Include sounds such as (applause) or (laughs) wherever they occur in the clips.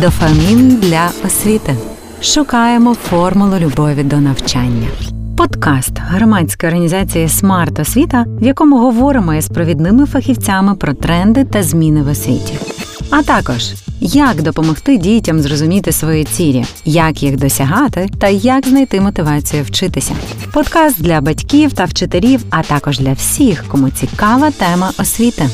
Дофамін для освіти. Шукаємо формулу любові до навчання. Подкаст громадської організації Смарт Освіта, в якому говоримо із провідними фахівцями про тренди та зміни в освіті. А також як допомогти дітям зрозуміти свої цілі, як їх досягати та як знайти мотивацію вчитися. Подкаст для батьків та вчителів, а також для всіх, кому цікава тема освіти.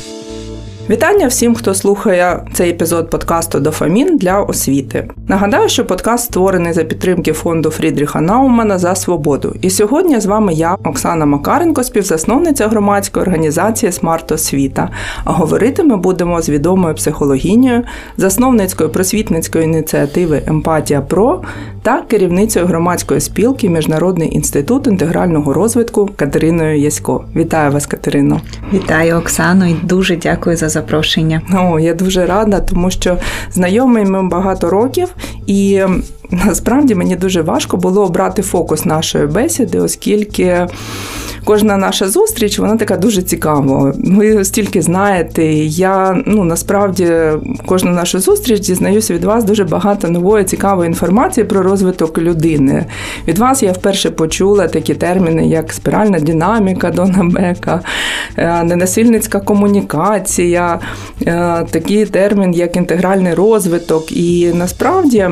Вітання всім, хто слухає цей епізод подкасту Дофамін для освіти. Нагадаю, що подкаст створений за підтримки фонду Фрідріха Наумана за свободу. І сьогодні з вами я, Оксана Макаренко, співзасновниця громадської організації Смарт Освіта. А говорити ми будемо з відомою психологінею, засновницькою просвітницької ініціативи Емпатія Про та керівницею громадської спілки Міжнародний інститут інтегрального розвитку Катериною Ясько. Вітаю вас, Катерино! Вітаю Оксану і дуже дякую за запрошення. О, я дуже рада, тому що знайомі ми багато років, і насправді мені дуже важко було обрати фокус нашої бесіди, оскільки. Кожна наша зустріч, вона така дуже цікава. Ви стільки знаєте. Я ну насправді кожну нашу зустріч дізнаюся від вас дуже багато нової цікавої інформації про розвиток людини. Від вас я вперше почула такі терміни, як спіральна динаміка Дона Бека, е, ненасильницька комунікація, е, такий термін, як інтегральний розвиток. І насправді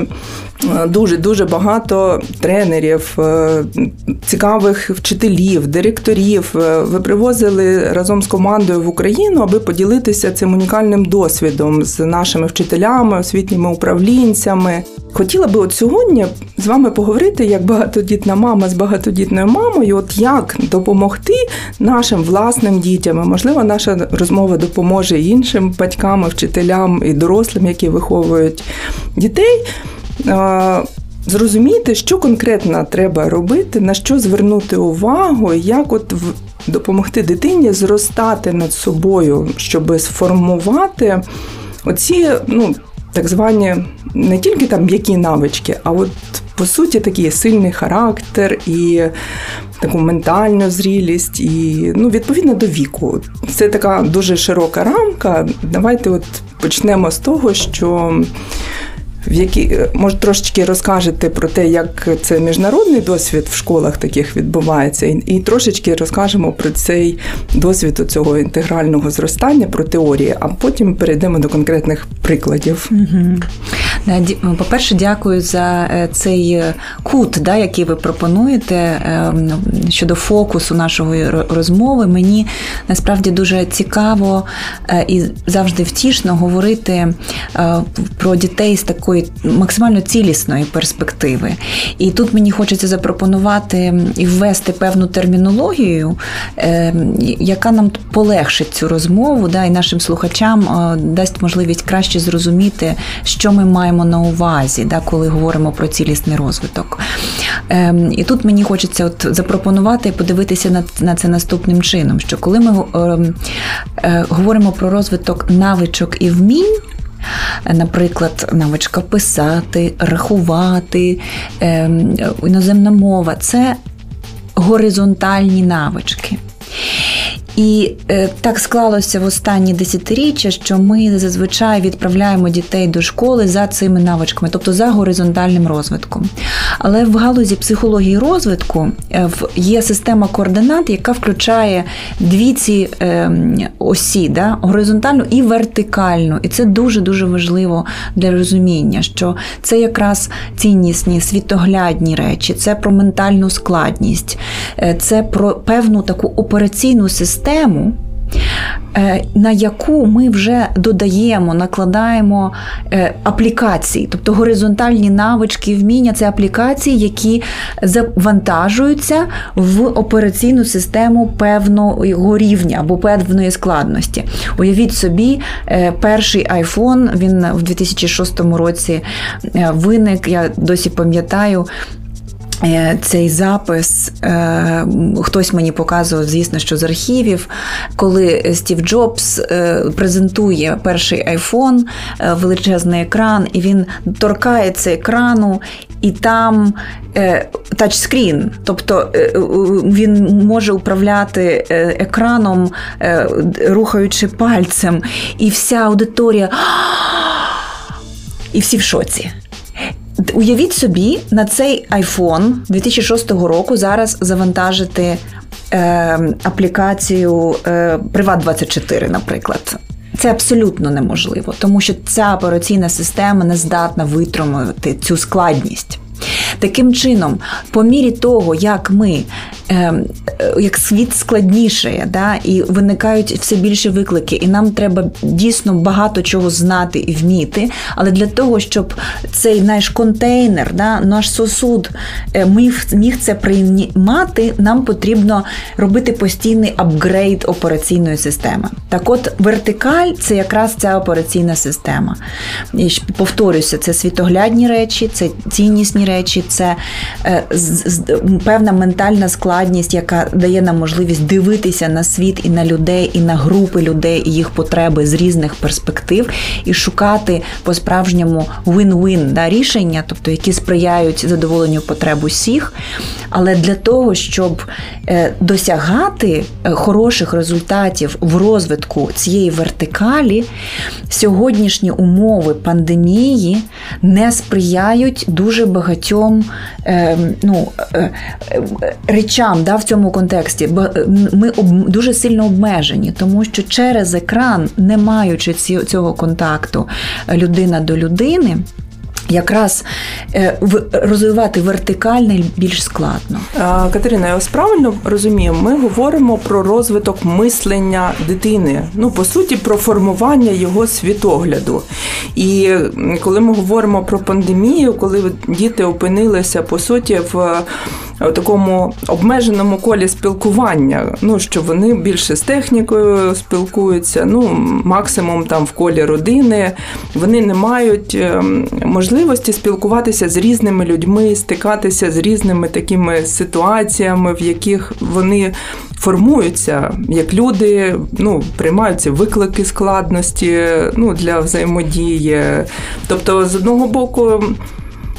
Дуже дуже багато тренерів, е, цікавих вчителів, директорів е, ви привозили разом з командою в Україну, аби поділитися цим унікальним досвідом з нашими вчителями, освітніми управлінцями. Хотіла би от сьогодні з вами поговорити як багатодітна мама з багатодітною мамою, от як допомогти нашим власним дітям. Можливо, наша розмова допоможе іншим батькам, вчителям і дорослим, які виховують дітей зрозуміти, що конкретно треба робити, на що звернути увагу, як от допомогти дитині зростати над собою, щоб сформувати оці, ну, так звані не тільки там м'які навички, а от по суті такий сильний характер і таку ментальну зрілість, і ну, відповідно до віку. Це така дуже широка рамка. Давайте от почнемо з того, що в які е, може трошечки розкажете про те, як це міжнародний досвід в школах таких відбувається, і, і трошечки розкажемо про цей досвід цього інтегрального зростання, про теорії, а потім перейдемо до конкретних прикладів. Угу. По-перше, дякую за е, цей е, кут, да, який ви пропонуєте ну, щодо фокусу нашої розмови. Мені насправді дуже цікаво і завжди втішно говорити про дітей з такою такої максимально цілісної перспективи. І тут мені хочеться запропонувати і ввести певну термінологію, е, яка нам полегшить цю розмову, да, і нашим слухачам е, дасть можливість краще зрозуміти, що ми маємо на увазі, да, коли говоримо про цілісний розвиток. Е, і тут мені хочеться от запропонувати і подивитися на, на це наступним чином: що коли ми говоримо про розвиток навичок і вмінь. Наприклад, навичка писати, рахувати, ем, іноземна мова це горизонтальні навички. І е, так склалося в останні десятиріччя, що ми зазвичай відправляємо дітей до школи за цими навичками, тобто за горизонтальним розвитком. Але в галузі психології розвитку е, є система координат, яка включає дві ці е, осі, да, горизонтальну і вертикальну. І це дуже-дуже важливо для розуміння, що це якраз ціннісні, світоглядні речі, це про ментальну складність, е, це про певну таку операційну систему на яку ми вже додаємо, накладаємо е, аплікації, тобто горизонтальні навички, вміння це аплікації, які завантажуються в операційну систему певного рівня або певної складності. Уявіть собі, е, перший iPhone, він в 2006 році виник, я досі пам'ятаю. Е, цей запис е, хтось мені показував, звісно, що з архівів, коли Стів Джобс е, презентує перший айфон, величезний екран, і він торкається екрану, і там тачскрін, тобто він може управляти екраном, рухаючи пальцем, і вся аудиторія. (gasps) і всі в шоці. Уявіть собі, на цей iPhone 2006 року зараз завантажити е, аплікацію е, Privat24, наприклад. Це абсолютно неможливо, тому що ця операційна система не здатна витримувати цю складність. Таким чином, по мірі того, як ми ем, е, як світ складнішає, да, і виникають все більше виклики, і нам треба дійсно багато чого знати і вміти. Але для того, щоб цей наш контейнер, да, наш сосуд е, міг, міг це приймати, нам потрібно робити постійний апгрейд операційної системи. Так, от вертикаль це якраз ця операційна система. І повторюся, це світоглядні речі, це ціннісні речі, це е, певна ментальна складність, яка дає нам можливість дивитися на світ і на людей, і на групи людей, і їх потреби з різних перспектив, і шукати по-справжньому win-win да, рішення, тобто які сприяють задоволенню потреб усіх. Але для того, щоб е, досягати е, хороших результатів в розвитку цієї вертикалі, сьогоднішні умови пандемії не сприяють дуже багатьом е, ну, речам да, в цьому контексті. Ми об, дуже сильно обмежені, тому що через екран, не маючи цього контакту людина до людини якраз е, розвивати вертикальне більш складно. Катерина, я ось правильно розумію, ми говоримо про розвиток мислення дитини. Ну, по суті, про формування його світогляду. І коли ми говоримо про пандемію, коли діти опинилися по суті в в такому обмеженому колі спілкування. Ну що вони більше з технікою спілкуються, ну максимум там в колі родини. Вони не мають ем, можливості спілкуватися з різними людьми, стикатися з різними такими ситуаціями, в яких вони. Формуються як люди, ну приймаються виклики складності ну для взаємодії. Тобто, з одного боку,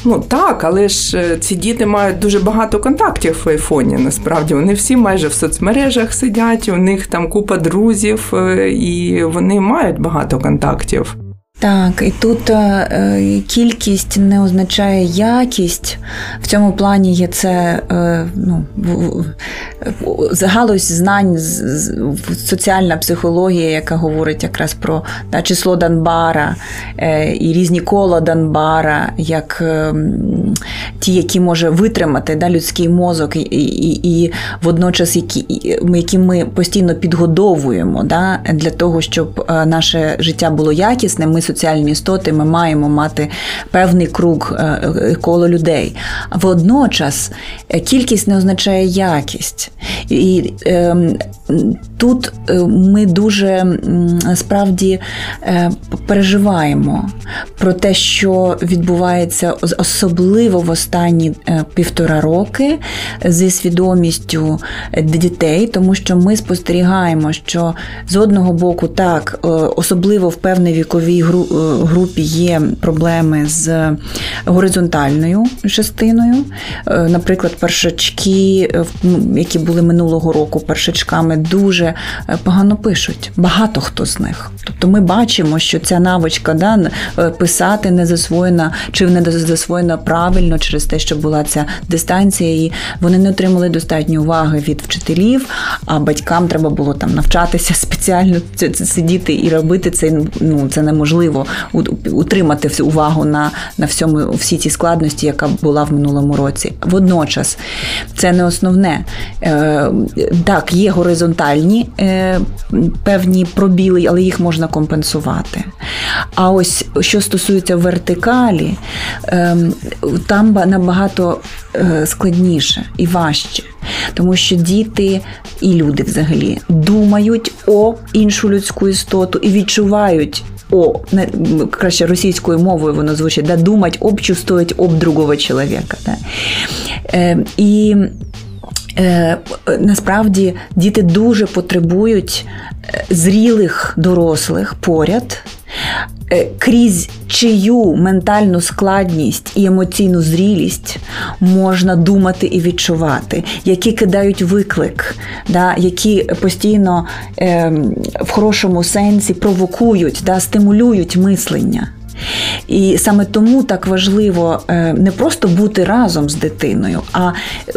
Ну так, але ж е, ці діти мають дуже багато контактів в айфоні. Насправді вони всі майже в соцмережах сидять, у них там купа друзів, е, і вони мають багато контактів. Так, і тут е, кількість не означає якість. В цьому плані є це е, ну, галузь знань, соціальна психологія, яка говорить якраз про да, число Данбара е, і різні кола Данбара, як е, ті, які може витримати да, людський мозок, і і, і водночас які, які ми постійно підгодовуємо да, для того, щоб е, наше життя було якісним. Ми соціальні істоти, ми маємо мати певний круг е, коло людей. Водночас кількість не означає якість. І е, тут ми дуже справді переживаємо про те, що відбувається особливо в останні півтора роки зі свідомістю дітей, тому що ми спостерігаємо, що з одного боку так, особливо в певній віковій групі групі є проблеми з горизонтальною частиною. Е, наприклад, першачки, е, які були минулого року першачками, дуже е, погано пишуть. Багато хто з них. Тобто ми бачимо, що ця навичка да, писати не засвоєна, чи не засвоєна правильно через те, що була ця дистанція, і вони не отримали достатньо уваги від вчителів, а батькам треба було там навчатися (laughs) спеціально сидіти і робити це. Ну це неможливо утримати всю увагу на на всьому всі ці складності, яка була в минулому році. Водночас це не основне. Е, Так, є горизонтальні е, певні пробіли, але їх можна компенсувати. А ось що стосується вертикалі, е, там набагато е, складніше і важче. Тому що діти і люди взагалі думають о іншу людську істоту і відчувають о, краще російською мовою воно звучить, да, думать об, чувствовать об другого чоловіка. Да. Е, І насправді діти дуже потребують е, зрілих дорослих поряд. Е, крізь чию ментальну складність і емоційну зрілість можна думати і відчувати, які кидають виклик, да, які постійно е, в хорошому сенсі провокують, да, стимулюють мислення. І саме тому так важливо е, не просто бути разом з дитиною, а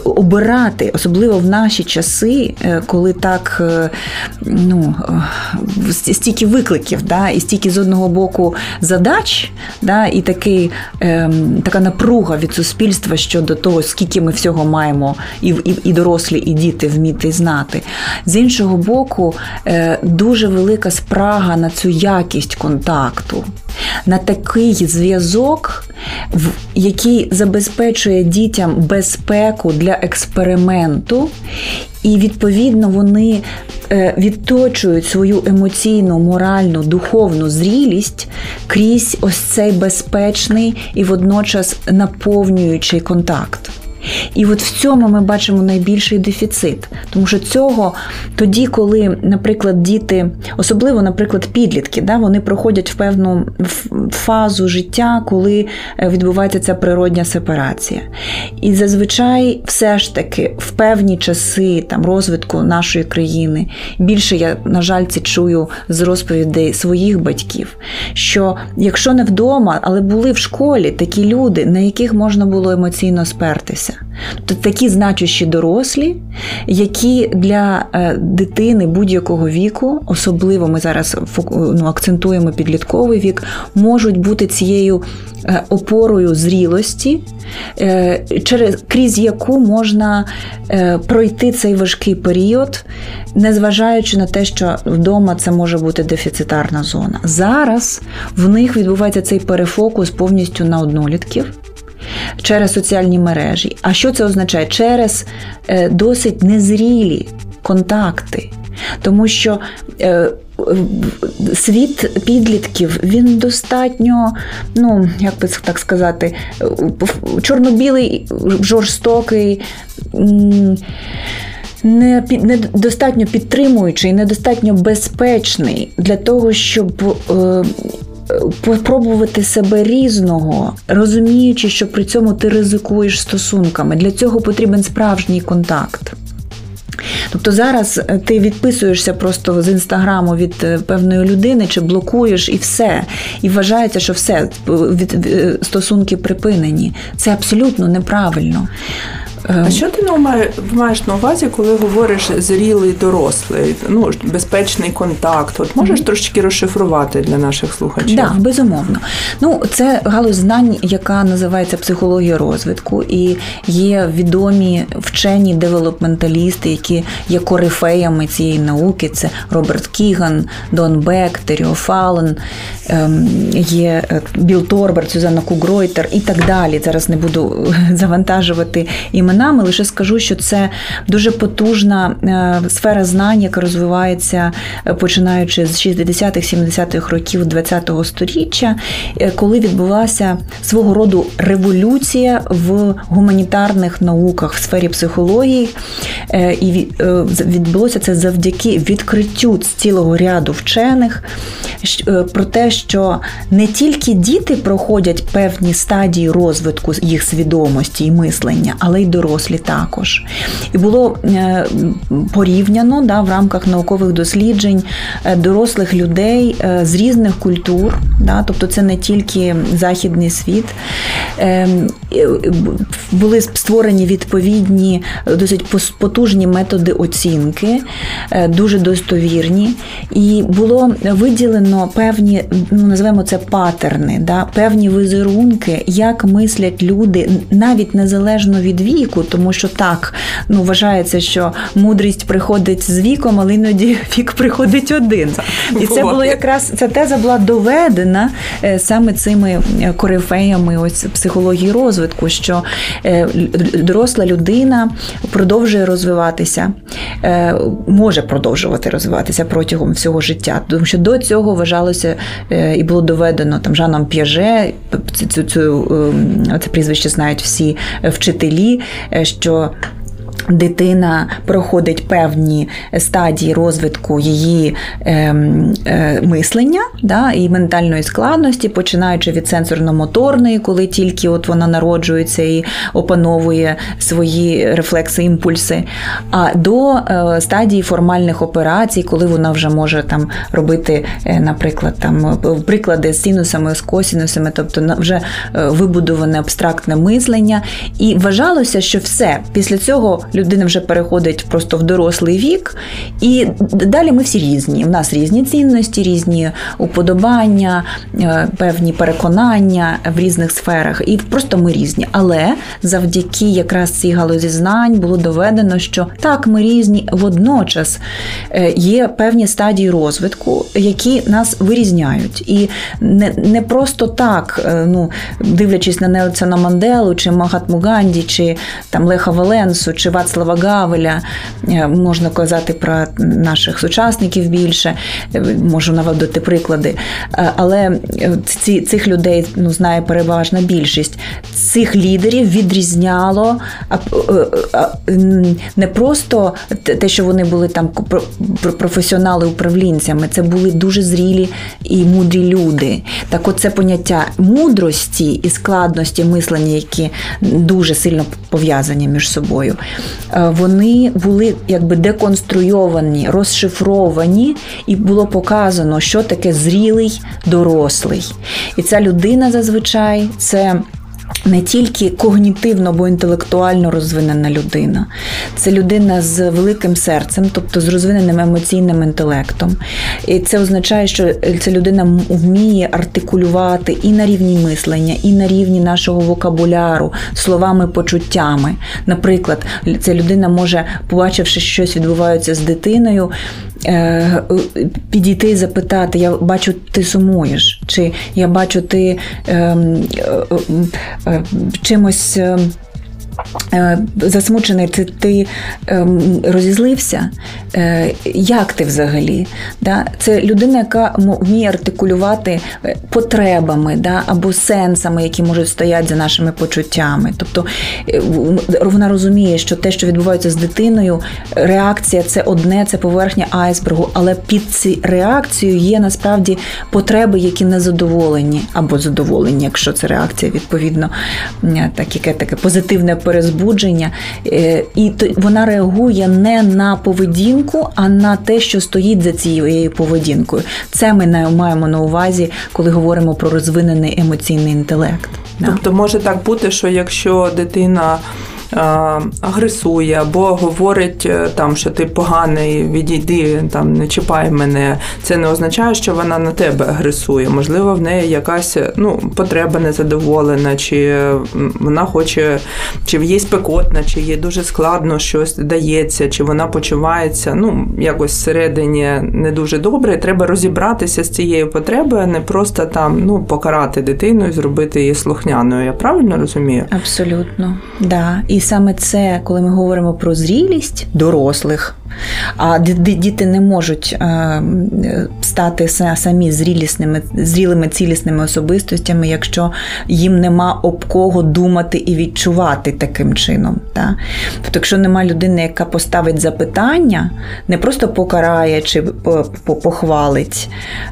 обирати, особливо в наші часи, е, коли так ну, стільки викликів, да, і стільки з одного боку задач, да, і такий, ем, така напруга від суспільства щодо того, скільки ми всього маємо, і і, і дорослі, і діти вміти знати. З іншого боку, дуже велика спрага на цю якість контакту, на такий зв'язок, який забезпечує дітям безпеку для експерименту, і відповідно вони е, відточують свою емоційну, моральну, духовну зрілість крізь ось цей безпечний і водночас наповнюючий контакт. І от в цьому ми бачимо найбільший дефіцит, тому що цього тоді, коли, наприклад, діти, особливо, наприклад, підлітки, да, вони проходять в певну фазу життя, коли е, відбувається ця природня сепарація. І зазвичай, все ж таки, в певні часи там розвитку нашої країни, більше я, на жаль, це чую з розповідей своїх батьків, що якщо не вдома, але були в школі такі люди, на яких можна було емоційно спертися. Тобто такі значущі дорослі, які для е, дитини будь-якого віку, особливо ми зараз ну, акцентуємо підлітковий вік, можуть бути цією е, опорою зрілості, е, через крізь яку можна пройти цей важкий період, незважаючи на те, що вдома це може бути дефіцитарна зона. Зараз в них відбувається цей перефокус повністю на однолітків через соціальні мережі. А що це означає? Через е, досить незрілі контакти. Тому що е, світ підлітків він достатньо, ну, як би так сказати, чорно-білий, жорстокий. Не недостатньо підтримуючий, недостатньо безпечний для того, щоб е, Попробувати себе різного, розуміючи, що при цьому ти ризикуєш стосунками. Для цього потрібен справжній контакт. Тобто зараз е, ти відписуєшся просто з інстаграму від е, певної людини чи блокуєш і все. І вважається, що все від стосунки припинені. Це абсолютно неправильно. А ем. що ти маєш на увазі, коли говориш зрілий дорослий, ну безпечний контакт? От можеш mm-hmm. трошки розшифрувати для наших слухачів? Так, да, безумовно. Ну, це галузь знань, яка називається психологія розвитку, і є відомі вчені девелопменталісти, які є корифеями цієї науки. Це Роберт Кіган, Дон Бек, Теріо Фален, ем, є е, Біл Торберт, Сюзанна Кугройтер і так далі. Зараз не буду (laughs) завантажувати імена іменами. Лише скажу, що це дуже потужна е, сфера знань, яка розвивається е, починаючи з 60-х, 70-х років ХХ століття, е, коли відбулася свого роду революція в гуманітарних науках в сфері психології, і відбулося це завдяки відкриттю цілого ряду вчених про те, що не тільки діти проходять певні стадії розвитку їх свідомості і мислення, але й дорослі також. І було е, порівняно да, в рамках наукових досліджень е, дорослих людей е, з різних культур, да, тобто це не тільки західний світ. Були створені відповідні досить потужні методи оцінки, дуже достовірні, і було виділено певні, ну називаємо це патерни, да, певні визерунки, як мислять люди навіть незалежно від віку тому що так ну вважається, що мудрість приходить з віком, але іноді (laughs) вік приходить один. І це було якраз ця теза була доведена е, саме цими е, корифеями ось психології розвитку, що е, доросла людина продовжує розвиватися, може продовжувати розвиватися протягом всього життя, тому що до цього вважалося і було доведено там Жаном П'яже, цю, цю, це, це прізвище знають всі вчителі, що дитина проходить певні стадії розвитку її е, е, мислення да, і ментальної складності, починаючи від сенсорно-моторної, коли тільки от вона народжується і опановує свої рефлекси, імпульси, а до е, стадії формальних операцій, коли вона вже може там робити, е, наприклад, там приклади з синусами, з косінусами, тобто вже е, вибудоване абстрактне мислення. І вважалося, що все після цього людина вже переходить просто в дорослий вік, і далі ми всі різні. У нас різні цінності, різні уподобання, е, певні переконання в різних сферах, і просто ми різні. Але завдяки якраз цій галузі знань було доведено, що так, ми різні, водночас е, є певні стадії розвитку, які нас вирізняють. І не не просто так, е, ну дивлячись на Нельсона Манделу, чи Магатму Ганді, чи там Леха Валенсу, чи Вацлава Гавеля, е, можна казати про наших сучасників більше, е, можу наводити приклади. Е, але ці, цих людей ну, знає переважна більшість. Цих лідерів відрізняло не просто те, що вони були там професіонали-управлінцями, це були дуже зрілі і мудрі люди. Так, оце поняття мудрості і складності мислення, які дуже сильно пов'язані між собою вони були якби деконструйовані, розшифровані, і було показано, що таке зрілий дорослий. І ця людина зазвичай це не тільки когнітивно або інтелектуально розвинена людина, це людина з великим серцем, тобто з розвиненим емоційним інтелектом. І це означає, що ця людина вміє артикулювати і на рівні мислення, і на рівні нашого вокабуляру, словами, почуттями. Наприклад, ця людина може, побачивши, що щось відбувається з дитиною, підійти і запитати, я бачу, ти сумуєш, чи я бачу, ти ем, е, е, чимось. Е, засмучений, ти ти ем, розізлився. Е, як ти взагалі? Це людина, яка вміє артикулювати е, потребами або сенсами, які можуть стояти за нашими почуттями. Тобто вона розуміє, що те, що відбувається з дитиною, реакція це одне, це поверхня айсбергу, але під ці реакцією є насправді потреби, які не задоволені, або задоволені, якщо це реакція, відповідно, так, яке таке позитивне перезбудження, е, і вона реагує не на поведінку, а на те, що стоїть за цією поведінкою. Це ми маємо на увазі, коли говоримо про розвинений емоційний інтелект. Тобто може так бути, що якщо дитина агресує або говорить е, там, що ти поганий, відійди, там не чіпай мене. Це не означає, що вона на тебе агресує. Можливо, в неї якась ну, потреба незадоволена, чи вона хоче, чи в їй спекотна, чи їй дуже складно щось дається, чи вона почувається ну, якось всередині не дуже добре. Треба розібратися з цією потребою, а не просто там ну, покарати дитину і зробити її слухняною. Я правильно розумію? Абсолютно, да. І саме це, коли ми говоримо про зрілість дорослих, а діти не можуть е, стати самі зрілісними, зрілими цілісними особистостями, якщо їм нема об кого думати і відчувати таким чином. Так? Тобто, якщо нема людини, яка поставить запитання, не просто покарає чи похвалить,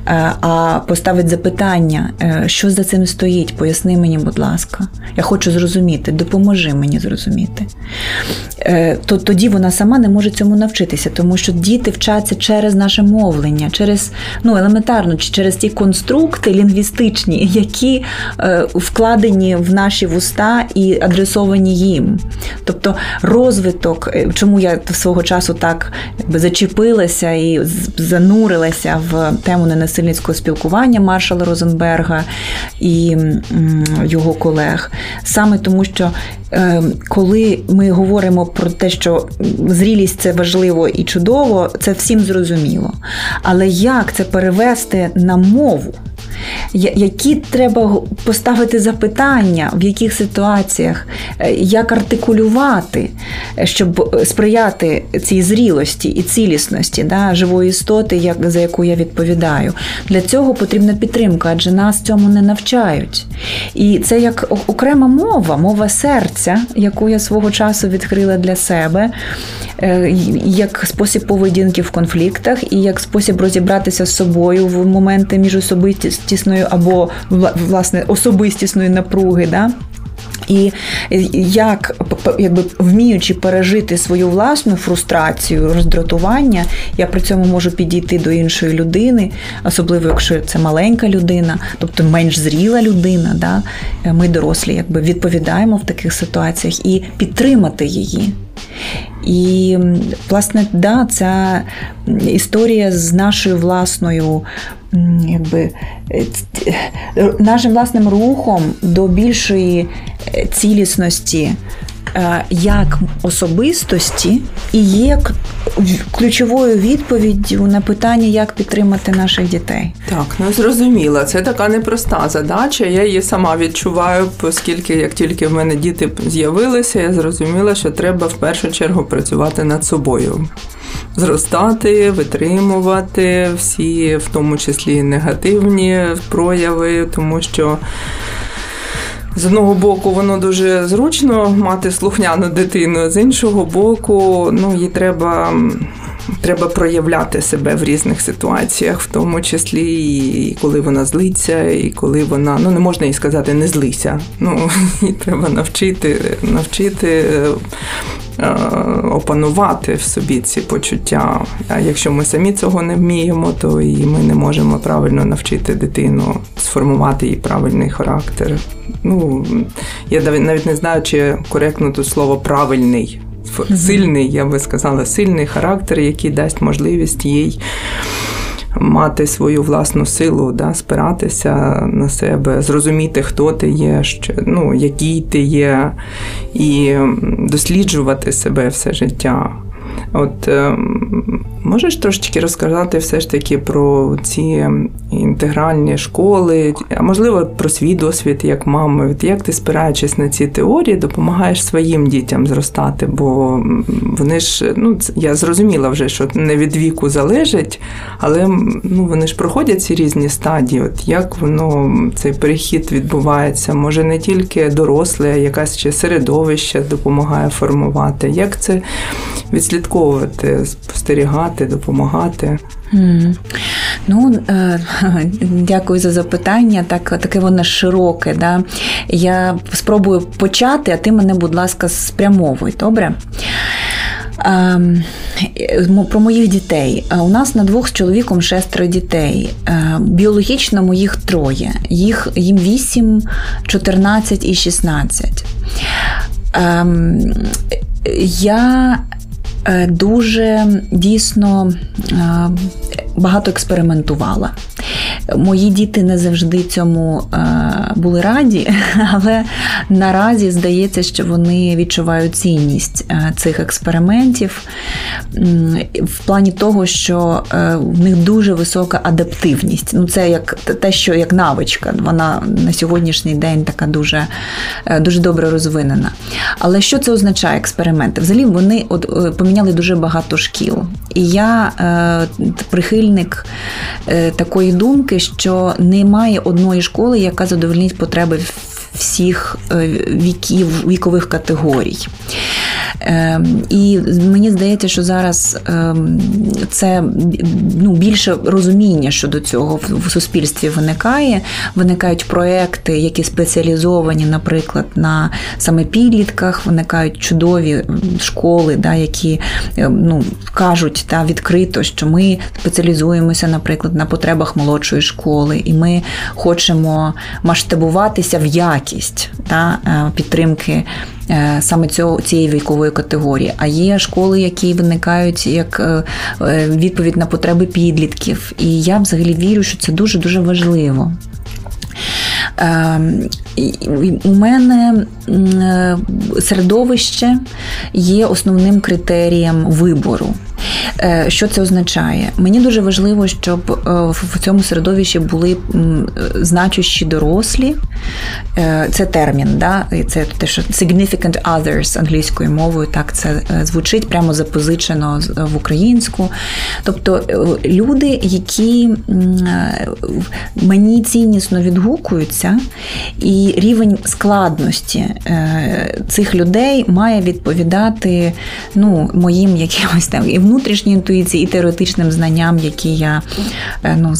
е, а поставить запитання, е, що за цим стоїть, поясни мені, будь ласка, я хочу зрозуміти, допоможи мені зрозуміти. То тоді вона сама не може цьому навчитися вчитися, тому що діти вчаться через наше мовлення, через ну елементарно, через ті конструкти лінгвістичні, які е, вкладені в наші вуста і адресовані їм. Тобто розвиток, е, чому я свого часу так зачепилася і занурилася в тему ненасильницького спілкування Маршала Розенберга і його колег, саме тому, що коли ми говоримо про те, що зрілість це важливо і чудово, це всім зрозуміло. Але як це перевести на мову? Які треба поставити запитання, в яких ситуаціях, е, як артикулювати, щоб сприяти цій зрілості і цілісності да, живої істоти, як, за яку я відповідаю. Для цього потрібна підтримка, адже нас цьому не навчають. І це як окрема мова, мова серця, яку я свого часу відкрила для себе, е, як спосіб поведінки в конфліктах і як спосіб розібратися з собою в моменти між особистісною або власне особистісної напруги. Да? І як якби вміючи пережити свою власну фрустрацію, роздратування, я при цьому можу підійти до іншої людини, особливо якщо це маленька людина, тобто менш зріла людина. Да? Ми дорослі, якби відповідаємо в таких ситуаціях і підтримати її. І, власне, да, ця історія з нашою власною, якби е, нашим власним рухом до більшої е, цілісності. Е, як особистості і є ключовою відповіддю на питання, як підтримати наших дітей. Так, ну зрозуміло, це така непроста задача. Я її сама відчуваю, оскільки як тільки в мене діти з'явилися, я зрозуміла, що треба в першу чергу працювати над собою. Зростати, витримувати всі, в тому числі негативні прояви, тому що з одного боку, воно дуже зручно мати слухняну дитину, з іншого боку, ну їй треба. Треба проявляти себе в різних ситуаціях, в тому числі і коли вона злиться, і коли вона ну не можна їй сказати не злися. Ну (laughs) їй треба навчити, навчити Е, опанувати в собі ці почуття. А якщо ми самі цього не вміємо, то і ми не можемо правильно навчити дитину сформувати її правильний характер. Ну я навіть не знаю, чи коректно тут слово правильний. Сильний, я би сказала, сильний характер, який дасть можливість їй мати свою власну силу, да, спиратися на себе, зрозуміти, хто ти є, що, ну, який ти є, і досліджувати себе все життя. От ем, можеш трошечки розказати все ж таки про ці інтегральні школи, а можливо про свій досвід як мами. Як ти спираючись на ці теорії, допомагаєш своїм дітям зростати? Бо вони ж, ну я зрозуміла вже, що не від віку залежить, але ну, вони ж проходять ці різні стадії. От як воно цей перехід відбувається? Може не тільки доросле, якась ще середовище допомагає формувати. Як це відслідковувати, спостерігати, допомагати? Mm. Ну, е, (laughs) дякую за запитання. Так, таке воно широке. Да? Я спробую почати, а ти мене, будь ласка, спрямовуй, добре? Ем, про моїх дітей. У нас на двох з чоловіком шестеро дітей. Е, біологічно моїх троє. Їх їм 8, 14 і 16. Ем, я Е, дуже дійсно е, багато експериментувала. Мої діти не завжди цьому е, були раді, (laughs) але наразі здається, що вони відчувають цінність е, цих експериментів в плані того, що е, в них дуже висока адаптивність. Ну, це як те, що як навичка. Вона на сьогоднішній день така дуже, дуже добре розвинена. Але що це означає експерименти? Взагалі вони от поміняли дуже багато шкіл. І я прихильник такої думки думки, що немає одної школи, яка задовольнить потреби всіх е, віків, вікових категорій. Ем, і мені здається, що зараз ем, це ну, більше розуміння щодо цього в суспільстві виникає. Виникають проекти, які спеціалізовані, наприклад, на саме підлітках, виникають чудові школи, да, які ем, ну, кажуть та, відкрито, що ми спеціалізуємося, наприклад, на потребах молодшої школи, і ми хочемо масштабуватися в якість та, е, підтримки саме цього цієї вікової категорії. А є школи, які виникають як е, е, відповідь на потреби підлітків. І я взагалі вірю, що це дуже дуже важливо. У мене середовище є основним критерієм вибору. Е, що це означає? Мені дуже важливо, щоб е, в цьому середовищі були значущі дорослі. Е, це термін, да? це те, що significant others англійською мовою, так це звучить прямо запозичено в українську. Тобто люди, які мені ціннісно відгукуються, і рівень складності цих людей має відповідати ну, моїм якимось там внутрішній інтуїції, і теоретичним знанням, які я е, ну,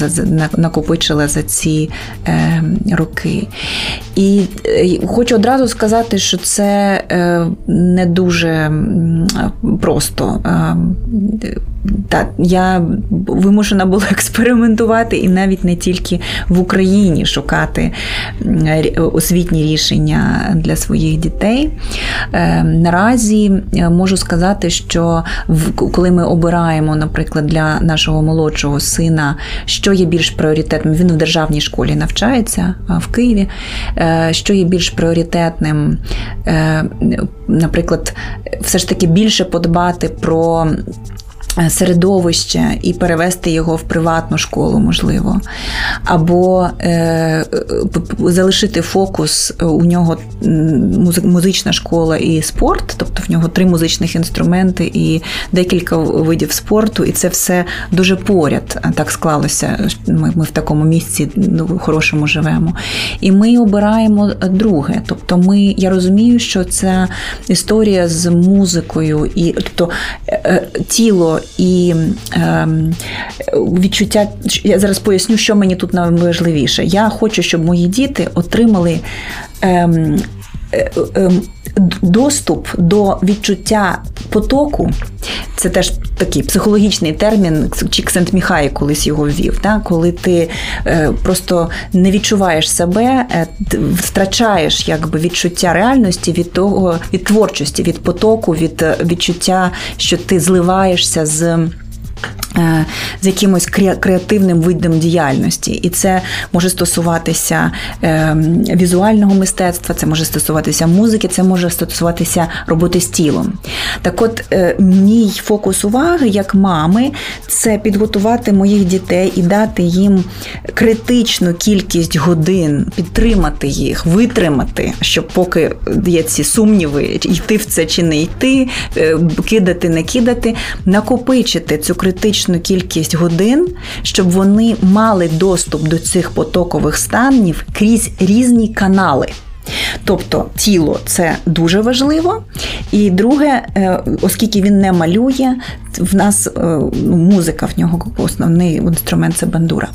накопичила за ці е, роки. І е, хочу одразу сказати, що це не дуже просто. Е, та я вимушена була (laughs) експериментувати і навіть не тільки в Україні шукати освітні рішення для своїх дітей. Наразі можу сказати, що коли ми обираємо, наприклад, для нашого молодшого сина, що є більш пріоритетним, він в державній школі навчається в Києві, що є більш пріоритетним, наприклад, все ж таки більше подбати про Е, середовище і перевести його в приватну школу, можливо, або е, залишити фокус е, у нього музична школа і спорт, тобто в нього три музичних інструменти і декілька видів спорту, і це все дуже поряд. Так склалося. Ми ми в такому місці ну, хорошому живемо. І ми обираємо друге. Тобто, ми я розумію, що ця історія з музикою і тобто е, тіло і е, відчуття. Я зараз поясню, що мені тут найважливіше. Я хочу, щоб мої діти отримали. Ем, е, е, Доступ до відчуття потоку, це теж такий психологічний термін, Чіксент Міхай колись його ввів. Да? Коли ти е, просто не відчуваєш себе, е, втрачаєш якби відчуття реальності від того, від творчості, від потоку, від е, відчуття, що ти зливаєшся з. Е, з якимось креативним видом діяльності, і це може стосуватися е, візуального мистецтва, це може стосуватися музики, це може стосуватися роботи з тілом. Так, от е, мій фокус уваги як мами це підготувати моїх дітей і дати їм критичну кількість годин, підтримати їх, витримати, щоб поки є ці сумніви, йти в це чи не йти, кидати, не кидати, накопичити цю критичну критичну кількість годин, щоб вони мали доступ до цих потокових станів крізь різні канали. Тобто тіло це дуже важливо. І друге, е, оскільки він не малює, в нас е, ну, музика в нього основний інструмент це бандура.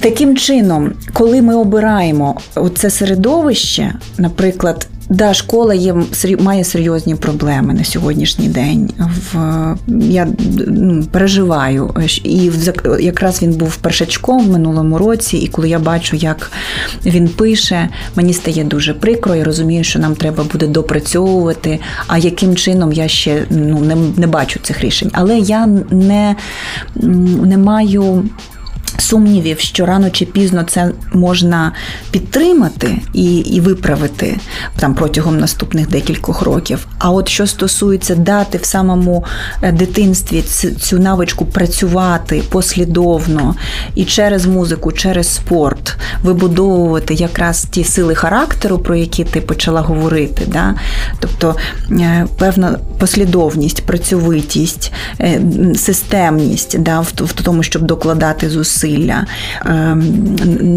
Таким чином, коли ми обираємо це середовище, наприклад, Да, школа є має серйозні проблеми на сьогоднішній день. В я ну, переживаю. І якраз він був першачком в минулому році, і коли я бачу, як він пише, мені стає дуже прикро. Я розумію, що нам треба буде допрацьовувати. А яким чином я ще ну не, не бачу цих рішень. Але я не, не маю сумнівів, що рано чи пізно це можна підтримати і і виправити там протягом наступних декількох років. А от що стосується дати в самому е, дитинстві цю навичку працювати послідовно і через музику, через спорт вибудовувати якраз ті сили характеру, про які ти почала говорити. Да? Тобто е, певна послідовність, працьовитість, е, системність да, в тому, щоб докладати зусиль зусилля, ем,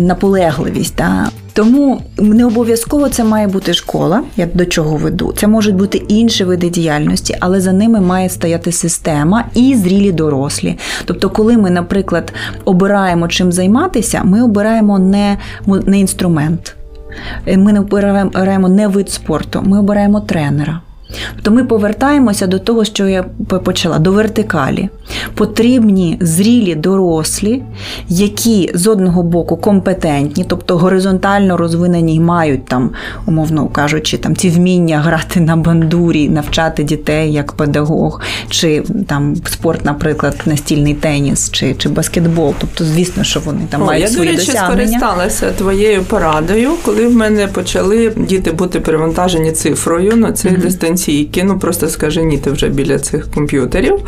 наполегливість. Да? Тому не обов'язково це має бути школа, я до чого веду. Це можуть бути інші види діяльності, але за ними має стояти система і зрілі дорослі. Тобто, коли ми, наприклад, обираємо чим займатися, ми обираємо не, не інструмент. Ми не обираємо не вид спорту, ми обираємо тренера. Тобто ми повертаємося до того, що я почала, до вертикалі. Потрібні зрілі дорослі, які з одного боку компетентні, тобто горизонтально розвинені мають там, умовно кажучи, там ці вміння грати на бандурі, навчати дітей як педагог, чи там спорт, наприклад, настільний теніс чи чи баскетбол. Тобто, звісно, що вони там О, мають я, свої Я, до речі, досягнення. скористалася твоєю порадою, коли в мене почали діти бути перевантажені цифрою на цей mm дистанційний дистанційки, ну просто скаженіти вже біля цих комп'ютерів,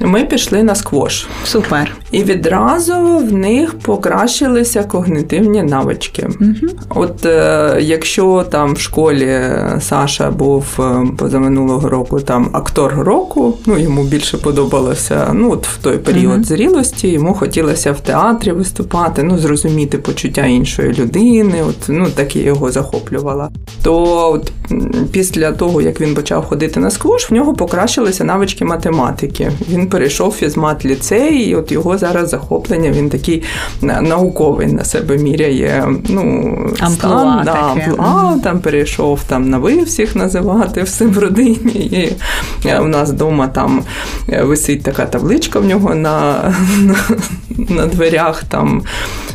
ми пішли на сквош. Супер. І відразу в них покращилися когнитивні навички. Угу. От е, якщо там в школі Саша був е, позаминулого року там актор року, ну йому більше подобалося ну от в той період угу. зрілості, йому хотілося в театрі виступати, ну зрозуміти почуття іншої людини. От ну так і його захоплювала. То от після того, як він почав ходити на сквош, в нього покращилися навички математики. Він перейшов фізмат ліцей, і от його зараз захоплення. Він такий науковий на себе міряє. Ну стан, да, амплуа, там перейшов там на ви всіх називати все в родині. І е, в нас вдома там е, висить така табличка в нього на, на, на дверях. там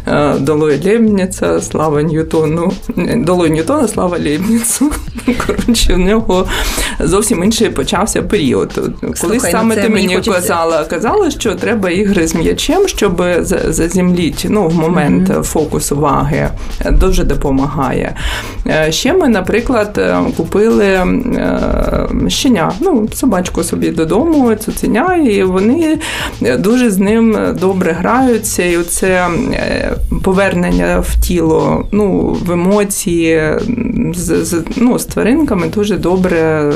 Е, Долой Лєбніця, слава Ньютону, долой Ньютона, слава Лєбніцу. Коротше, в нього зовсім інший почався період. Колись ну саме ти мені хочеться... казала, казала, що треба ігри з м'ячем, щоб заземліти ну, в момент mm-hmm. фокус уваги. Дуже допомагає. Е, ще ми, наприклад, е, купили щеня, ну, собачку собі додому, цуценя, і вони дуже з ним добре граються. І оце повернення в тіло, ну, в емоції з, з, ну, з тваринками дуже добре.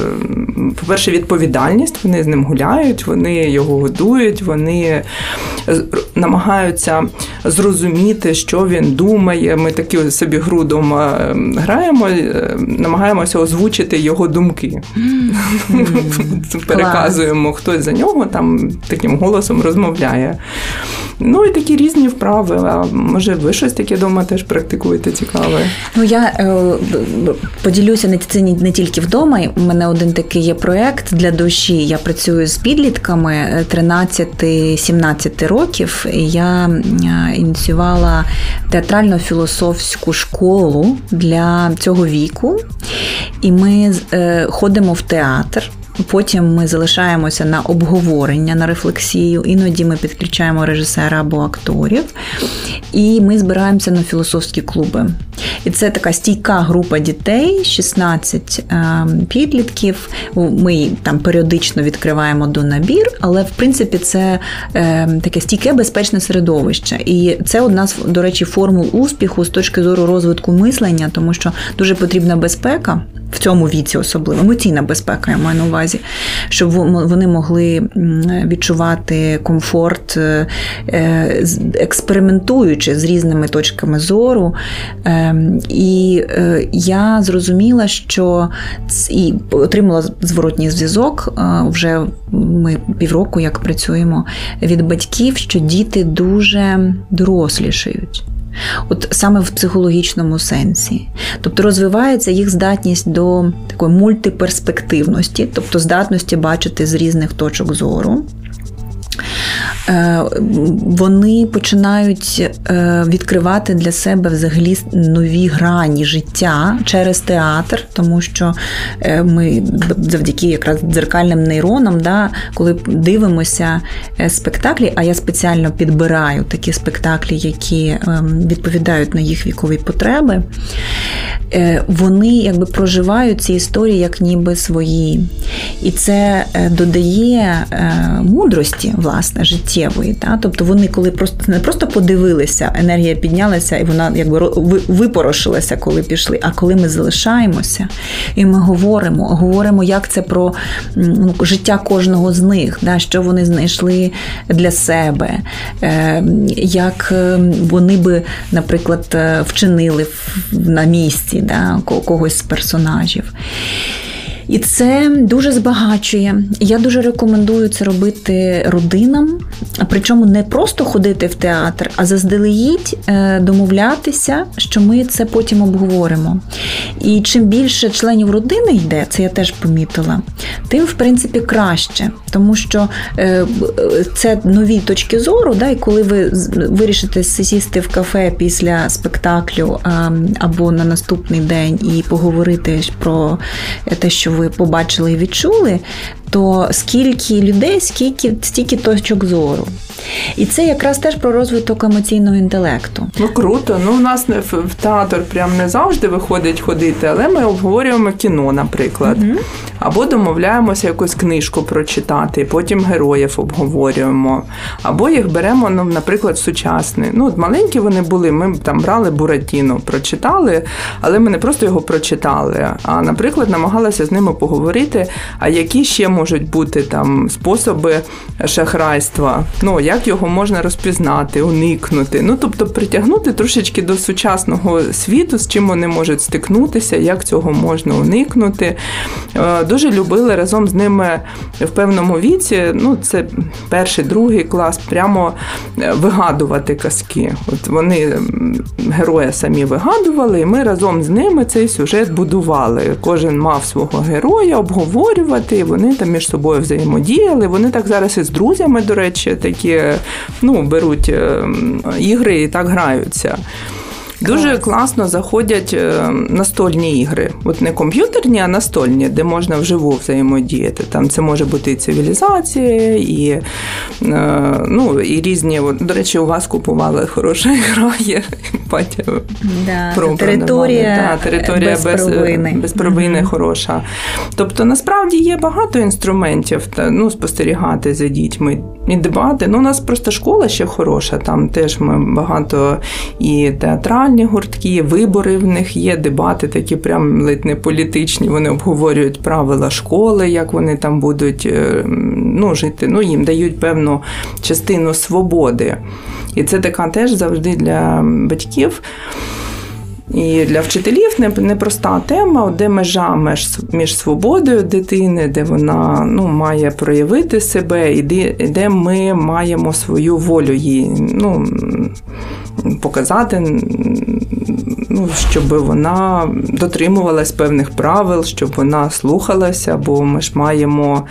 По-перше, відповідальність, вони з ним гуляють, вони його годують, вони намагаються зрозуміти, що він думає. Ми такі собі грудом граємо, е, намагаємося озвучити його думки. (laughs) Переказуємо хтось за нього, там таким голосом розмовляє. Ну і такі різні вправи. А може, ви щось таке вдома теж практикуєте цікаве? Ну я е, поділюся це не тільки вдома. У мене один такий є проект для душі. Я працюю з підлітками 13-17 е, років. І Я е, ініціювала театрально-філософську школу для цього віку, і ми е, ходимо в театр. Потім ми залишаємося на обговорення, на рефлексію. Іноді ми підключаємо режисера або акторів, і ми збираємося на філософські клуби. І це така стійка група дітей, 16 е, підлітків. Ми там періодично відкриваємо до набір, але в принципі це е, таке стійке безпечне середовище. І це одна з, до речі, формул успіху з точки зору розвитку мислення, тому що дуже потрібна безпека в цьому віці, особливо емоційна безпека, я маю на увазі, щоб вони могли відчувати комфорт, е, е, експериментуючи з різними точками зору. Ем, і е, я зрозуміла, що і отримала зворотній зв'язок. Вже ми півроку як працюємо від батьків, що діти дуже дорослішають. От саме в психологічному сенсі. Тобто розвивається їх здатність до такої мультиперспективності, тобто здатності бачити з різних точок зору. Е, вони починають е, відкривати для себе взагалі нові грані життя через театр, тому що е, ми завдяки якраз дзеркальним нейронам, да, коли дивимося спектаклі, а я спеціально підбираю такі спектаклі, які відповідають на їх вікові потреби, вони якби проживають ці історії як ніби свої. І це додає мудрості власне життя життєвої. Та? Тобто вони, коли просто не просто подивилися, енергія піднялася і вона якби випорошилася, коли пішли. А коли ми залишаємося і ми говоримо, говоримо, як це про ну, життя кожного з них, да? що вони знайшли для себе, е, як е, вони би, наприклад, е, вчинили на місці да? когось з персонажів. І це дуже збагачує. Я дуже рекомендую це робити родинам, причому не просто ходити в театр, а заздалегідь е, домовлятися, що ми це потім обговоримо. І чим більше членів родини йде, це я теж помітила, тим в принципі краще, тому що е, це нові точки зору. Да, І коли ви вирішите сісти в кафе після спектаклю або на наступний день і поговорити про те, що ви побачили і відчули, то скільки людей, скільки стільки точок зору. І це якраз теж про розвиток емоційного інтелекту. Ну круто. Ну у нас не в театр прям не завжди виходить ходити, але ми обговорюємо кіно, наприклад. Угу. Або домовляємося якусь книжку прочитати, потім героїв обговорюємо. Або їх беремо, ну, наприклад, сучасний. Ну, от маленькі вони були, ми там брали Буратіно, прочитали, але ми не просто його прочитали, а, наприклад, намагалися з ними поговорити, а які ще можуть бути там способи шахрайства, ну, як його можна розпізнати, уникнути. Ну, тобто притягнути трошечки до сучасного світу, з чим вони можуть стикнутися, як цього можна уникнути. Е, дуже любили разом з ними в певному віці. Ну, це перший, другий клас, прямо е, вигадувати казки. От вони героя самі вигадували, і ми разом з ними цей сюжет будували. Кожен мав свого героя обговорювати, і вони там між собою взаємодіяли. Вони так зараз із друзями, до речі, такі ну, беруть е, ігри і так граються. Дуже класно заходять е, настольні ігри. От не комп'ютерні, а настольні, де можна вживу взаємодіяти. Там це може бути і цивілізація, і е, ну, і різні. От, До речі, у вас купували хороша (laughs) гра, є да, територія, да, територія без, без провини, без провини mm-hmm. хороша. Тобто, насправді є багато інструментів та, ну, спостерігати за дітьми і дебати. Ну, у нас просто школа ще хороша, там теж ми багато і театральних театральні гуртки, вибори в них є, дебати такі прям ледь не політичні. Вони обговорюють правила школи, як вони там будуть е, ну, жити. Ну, їм дають певну частину свободи. І це така теж завжди для батьків. І для вчителів непроста тема, де межа між свободою дитини, де вона ну, має проявити себе, і де, ми маємо свою волю їй ну, показати, ну, щоб вона дотримувалась певних правил, щоб вона слухалася, бо ми ж маємо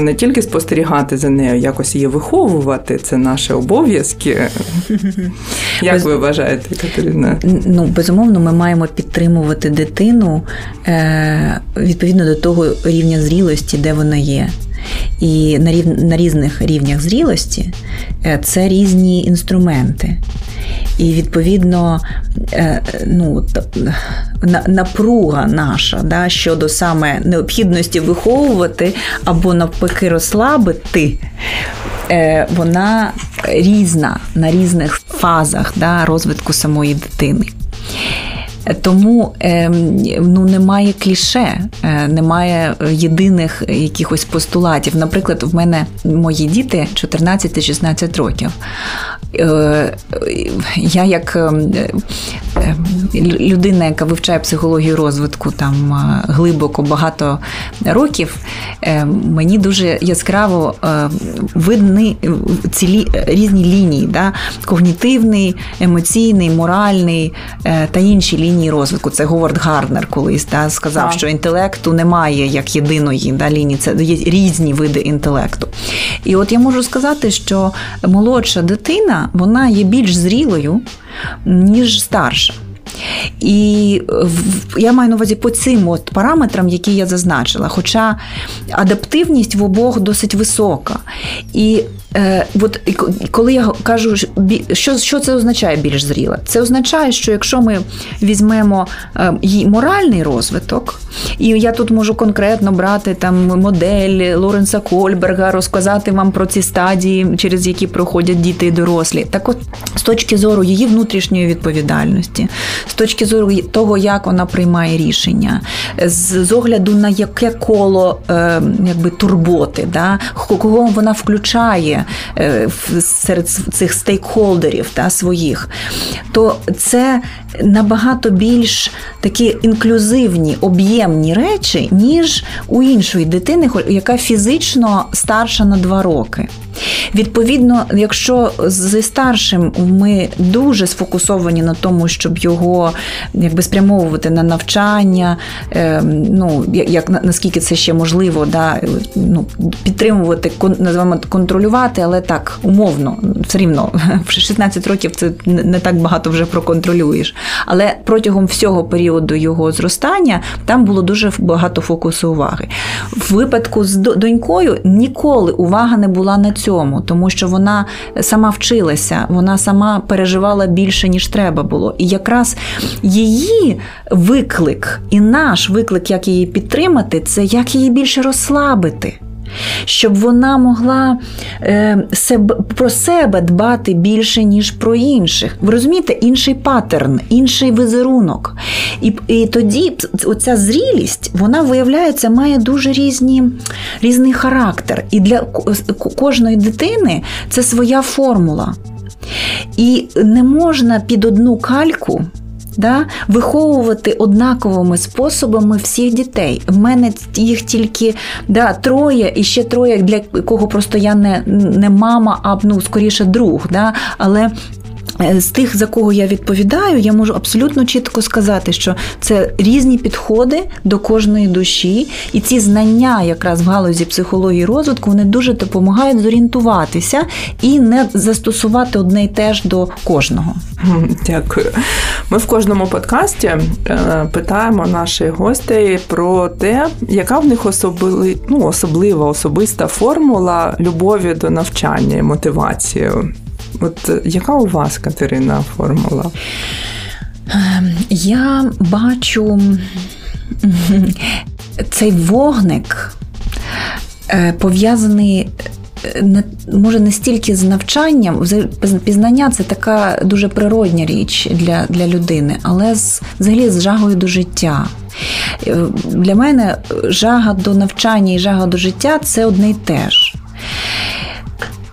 не тільки спостерігати за нею, якось її виховувати. Це наші обов'язки. (laughs) Як Без... ви вважаєте, Катерина? Ну, безумовно, ми маємо підтримувати дитину е, відповідно до того рівня зрілості, де вона є. І на рів... на різних рівнях зрілості е, це різні інструменти. І відповідно е, ну, напруга наша да, щодо саме необхідності виховувати або навпаки розслабити, е, вона різна на різних фазах да, розвитку самої дитини. Тому ем, ну немає кліше, е, немає єдиних якихось постулатів. Наприклад, в мене мої діти 14-16 років. Е, я як ем, е, людина, яка вивчає психологію розвитку там глибоко багато років, мені дуже яскраво видні ці різні лінії, да? когнітивний, емоційний, моральний та інші лінії лінії розвитку. Це Говард Гарнер колись да, сказав, так. що інтелекту немає як єдиної да, лінії, це є різні види інтелекту. І от я можу сказати, що молодша дитина вона є більш зрілою, ніж старша. І я маю на увазі по цим от параметрам, які я зазначила. Хоча адаптивність в обох досить висока. І е, от коли я кажу, що що це означає більш зріла? Це означає, що якщо ми візьмемо е, моральний розвиток, і я тут можу конкретно брати там модель Лоренса Кольберга, розказати вам про ці стадії, через які проходять діти і дорослі. Так от з точки зору її внутрішньої відповідальності, з точки зору того, як вона приймає рішення, з, з огляду на яке коло е, якби турботи, да, кого вона включає е, серед цих стейкхолдерів да, своїх, то це набагато більш такі інклюзивні, об'ємні речі, ніж у іншої дитини, яка фізично старша на два роки. Відповідно, якщо зі старшим ми дуже сфокусовані на тому, щоб його його якби спрямовувати на навчання, ну як наскільки це ще можливо, да, ну, підтримувати, називаємо контролювати, але так умовно, все рівно (laughs) в 16 років це не так багато вже проконтролюєш. Але протягом всього періоду його зростання там було дуже багато фокусу уваги. В випадку з донькою ніколи увага не була на цьому, тому що вона сама вчилася, вона сама переживала більше, ніж треба було. І якраз її виклик і наш виклик, як її підтримати, це як її більше розслабити щоб вона могла е, себе, про себе дбати більше, ніж про інших. Ви розумієте, інший паттерн, інший візерунок. І і тоді оця зрілість, вона виявляється, має дуже різні, різний характер. І для кожної дитини це своя формула. І не можна під одну кальку да, виховувати однаковими способами всіх дітей. В мене їх тільки да, троє і ще троє, для кого просто я не не мама, а ну скоріше друг. Да, Але з тих, за кого я відповідаю, я можу абсолютно чітко сказати, що це різні підходи до кожної душі, і ці знання, якраз в галузі психології розвитку, вони дуже допомагають зорієнтуватися і не застосувати одне й те ж до кожного. (laughs) Дякую. Ми в кожному подкасті е, питаємо наших гостей про те, яка в них особли, ну, особлива особиста формула любові до навчання і мотивації. От е, яка у вас, Катерина, формула? Ем, я бачу цей вогник е, пов'язаний. Е, не може не стільки з навчанням, пізнання це така дуже природня річ для для людини, але з, взагалі з жагою до життя. Для мене жага до навчання і жага до життя це одне й те ж.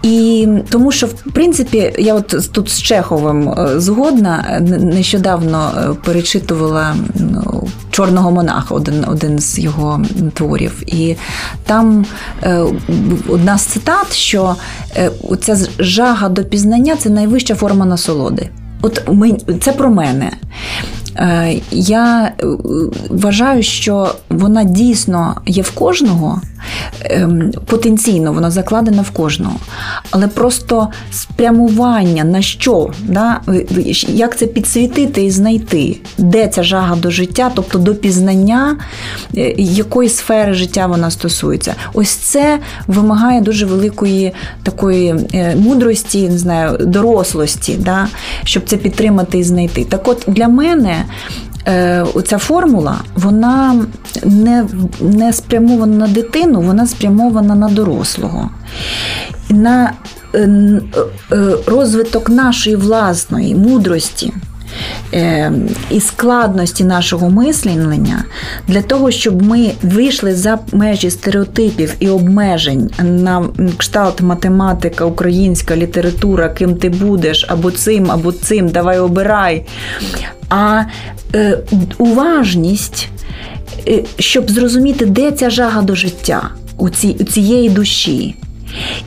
І тому, що в принципі я от тут з Чеховим е, згодна нещодавно е, перечитувала ну, чорного монаха, один один з його творів. І там е, одна з цитат, що е, ця жага до пізнання це найвища форма насолоди. От ми це про мене. Я вважаю, що вона дійсно є в кожного, потенційно вона закладена в кожного, але просто спрямування на що, да? як це підсвітити і знайти, де ця жага до життя, тобто до пізнання, е, якої сфери життя вона стосується. Ось це вимагає дуже великої такої мудрості, не знаю, дорослості, да? щоб це підтримати і знайти. Так от для мене е, ця формула вона не не спрямована на дитину, вона спрямована на дорослого. На е, е, розвиток нашої власної мудрості. Е, і складності нашого мислення для того, щоб ми вийшли за межі стереотипів і обмежень на кшталт математика, українська література, ким ти будеш, або цим, або цим, давай обирай. А е, уважність, е, щоб зрозуміти, де ця жага до життя у, ці, у цієї душі,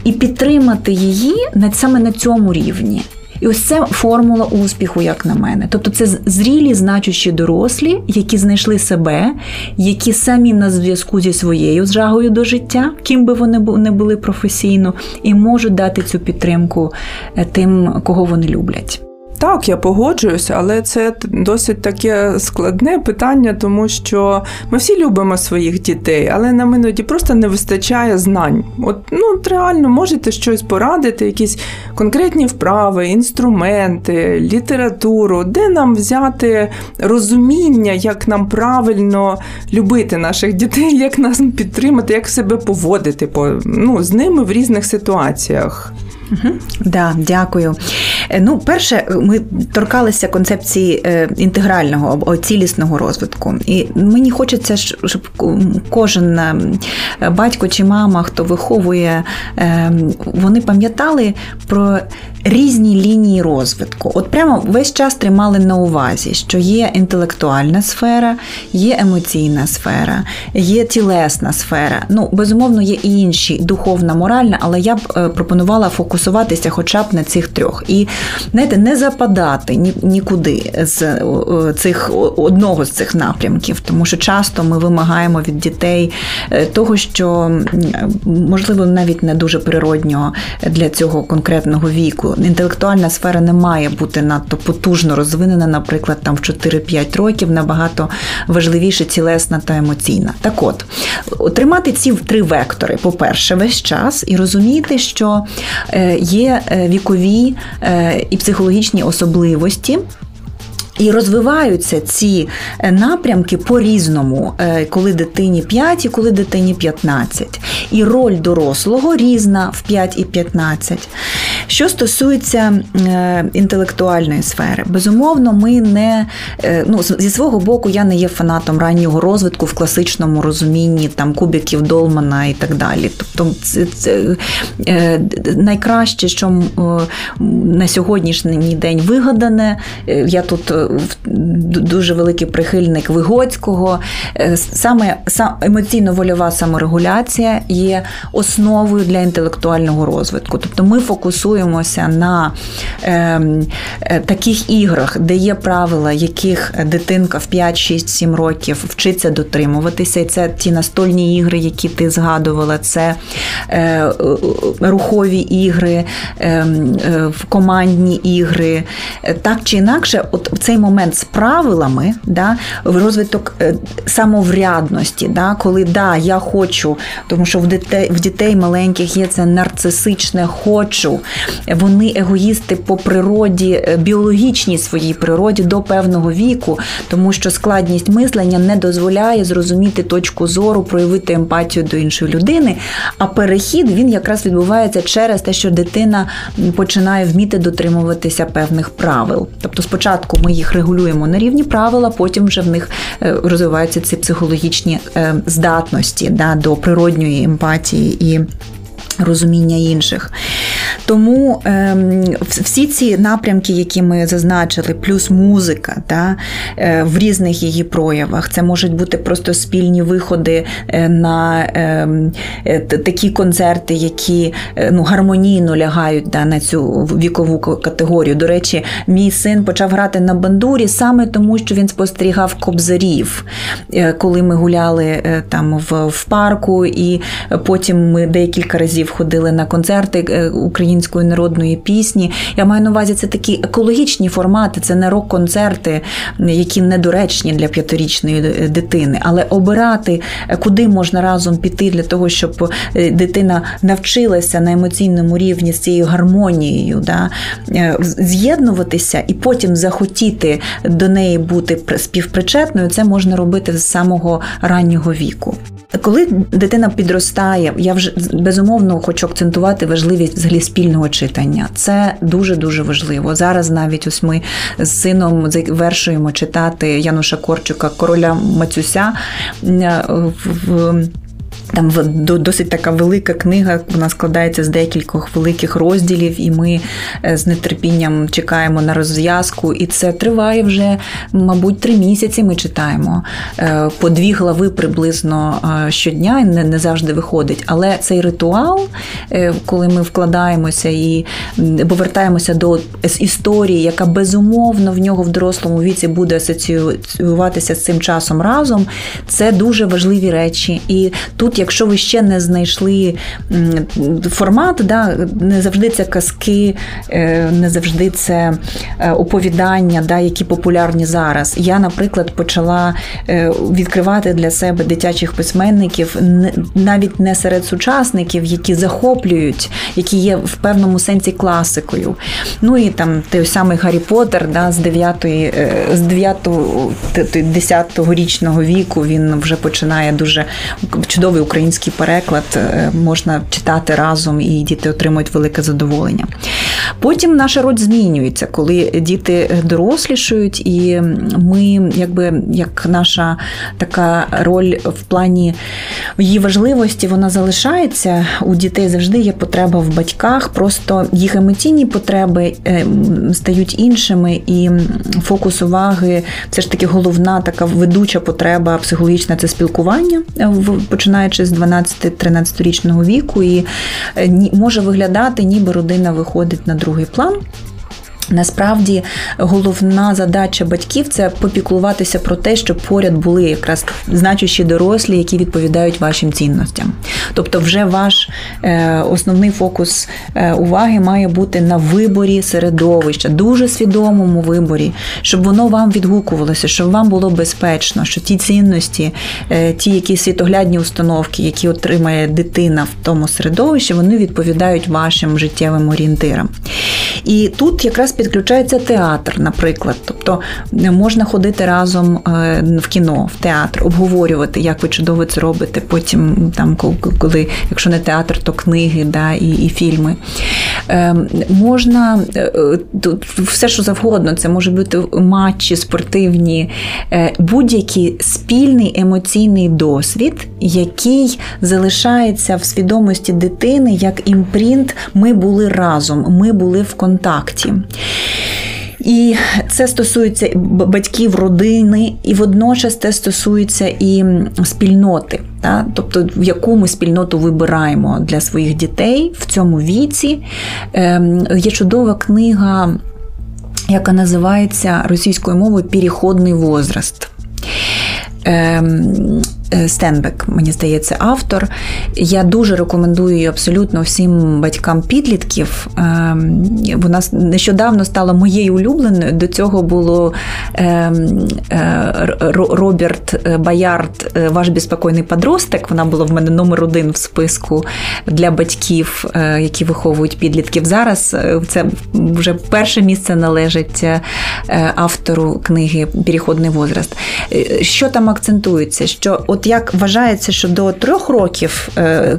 і підтримати її саме на цьому рівні. І ось це формула успіху, як на мене. Тобто це зрілі, значущі дорослі, які знайшли себе, які самі на зв'язку зі своєю жагою до життя, ким би вони не були професійно, і можуть дати цю підтримку е, тим, кого вони люблять. Так, я погоджуюся, але це досить таке складне питання, тому що ми всі любимо своїх дітей, але нам іноді просто не вистачає знань. От ну реально можете щось порадити, якісь конкретні вправи, інструменти, літературу, де нам взяти розуміння, як нам правильно любити наших дітей, як нас підтримати, як себе поводити по ну, з ними в різних ситуаціях. Угу. Да, дякую. Е, ну, перше, ми торкалися концепції е, інтегрального або цілісного розвитку. І мені хочеться, щоб кожен е, батько чи мама, хто виховує, вони пам'ятали про різні лінії розвитку. От прямо весь час тримали на увазі, що є інтелектуальна сфера, є емоційна сфера, є тілесна сфера. Ну, безумовно, є і інші духовна, моральна, але я б пропонувала фокусуватися хоча б на цих трьох. І знаєте, не западати нікуди з цих одного з цих напрямків, тому що часто ми вимагаємо від дітей е, того, що можливо навіть не дуже природнього для цього конкретного віку. Інтелектуальна сфера не має бути надто потужно розвинена, наприклад, там в 4-5 років набагато важливіше цілесна та емоційна. Так от, тримати ці три вектори, по-перше, весь час і розуміти, що е, є е, вікові і психологічні особливості. І розвиваються ці е, напрямки по-різному, е, коли дитині 5 і коли дитині 15. І роль дорослого різна в 5 і 15. Що стосується е, інтелектуальної сфери, безумовно, ми не ну, зі свого боку, я не є фанатом раннього розвитку в класичному розумінні там кубиків Долмана і так далі. Тобто, це, це найкраще, що на сьогоднішній день вигадане, я тут дуже великий прихильник Вигоцького. Е, саме емоційно-вольова саморегуляція є основою для інтелектуального розвитку. Тобто ми фокусуємося на е, е, таких іграх, де є правила, яких дитинка в 5, 6, 7 років вчиться дотримуватися. І це ті настольні ігри, які ти згадувала, це е, рухові ігри, е, е, командні ігри. Так чи інакше, от в цей момент з правилами, да, в розвиток е, самоврядності, да, коли да, я хочу, тому що в дітей в дітей маленьких є це нарцисичне хочу. Вони егоїсти по природі, е, біологічній своїй природі до певного віку, тому що складність мислення не дозволяє зрозуміти точку зору, проявити емпатію до іншої людини. А перехід він якраз відбувається через те, що дитина починає вміти дотримуватися певних правил. Тобто, спочатку ми їх регулюємо регулюємо на рівні правила, потім вже в них е, розвиваються ці психологічні е, здатності да, до природньої емпатії і розуміння інших. Тому е, всі ці напрямки, які ми зазначили, плюс музика та, е, в різних її проявах, це можуть бути просто спільні виходи е, на ем, е, такі концерти, які ну, гармонійно лягають да, на цю вікову категорію. До речі, мій син почав грати на бандурі саме тому, що він спостерігав кобзарів, коли ми гуляли там в, парку, і потім ми декілька разів ходили на концерти української народної пісні. Я маю на увазі це такі екологічні формати, це не рок-концерти, які недоречні для п'ятирічної дитини, але обирати, е, куди можна разом піти для того, щоб е, дитина навчилася на емоційному рівні з цією гармонією, да, з'єднуватися і потім захотіти до неї бути співпричетною, це можна робити з самого раннього віку. Коли дитина підростає, я вже безумовно хочу акцентувати важливість взагалі спільного читання. Це дуже дуже важливо. Зараз навіть ось ми з сином завершуємо читати Януша Корчука, короля Мацюся в. Там досить така велика книга, вона складається з декількох великих розділів, і ми е, з нетерпінням чекаємо на розв'язку. І це триває вже, мабуть, три місяці. Ми читаємо е, по дві глави приблизно е, щодня, не, не завжди виходить. Але цей ритуал, коли ми вкладаємося і повертаємося до історії, яка безумовно в нього в дорослому віці буде асоціюватися з цим часом разом, це дуже важливі речі. І тут якщо ви ще не знайшли формат, да, не завжди це казки, е, не завжди це е, оповідання, да, які популярні зараз. Я, наприклад, почала е, відкривати для себе дитячих письменників навіть не серед сучасників, які захоплюють, які є в певному сенсі класикою. Ну і там той самий Гаррі Поттер, да, з 9 з 9 10 річного віку він вже починає дуже чудовий український переклад е, можна читати разом, і діти отримують велике задоволення. Потім наша роль змінюється, коли діти дорослішують, і ми, якби як наша така роль в плані її важливості, вона залишається. У дітей завжди є потреба в батьках, просто їх емоційні потреби е, стають іншими, і фокус уваги все ж таки головна така ведуча потреба психологічна це спілкування, починаючи починаючи з 12-13-річного віку, і е, може виглядати, ніби родина виходить на другий план. Насправді головна задача батьків це попіклуватися про те, щоб поряд були якраз значущі дорослі, які відповідають вашим цінностям. Тобто, вже ваш е, основний фокус е, уваги має бути на виборі середовища, дуже свідомому виборі, щоб воно вам відгукувалося, щоб вам було безпечно, що ті цінності, е, ті які світоглядні установки, які отримає дитина в тому середовищі, вони відповідають вашим життєвим орієнтирам. І тут якраз підключається театр, наприклад. Тобто можна ходити разом е, в кіно, в театр, обговорювати, як ви чудово це робите. Потім, там, коли, якщо не театр, то книги да, і і фільми. Е, Можна е, все, що завгодно, це може бути матчі, спортивні, е, будь-який спільний емоційний досвід, який залишається в свідомості дитини як імпринт. Ми були разом, ми були в контакті. І це стосується батьків, родини, і водночас це стосується і спільноти, та? тобто в яку ми спільноту вибираємо для своїх дітей в цьому віці. Ем, є чудова книга, яка називається російською мовою Переходний возраст. Е, Стенбек, мені здається, автор. Я дуже рекомендую її абсолютно всім батькам підлітків. Ем, вона нещодавно стала моєю улюбленою. До цього було ем, е, Роберт Баярд, е, Ваш безпокійний подросток. Вона була в мене номер один в списку для батьків, які виховують підлітків. Зараз це вже перше місце належить автору книги Переходний возраст. Що там акцентується? Що от як вважається, що до трьох років е,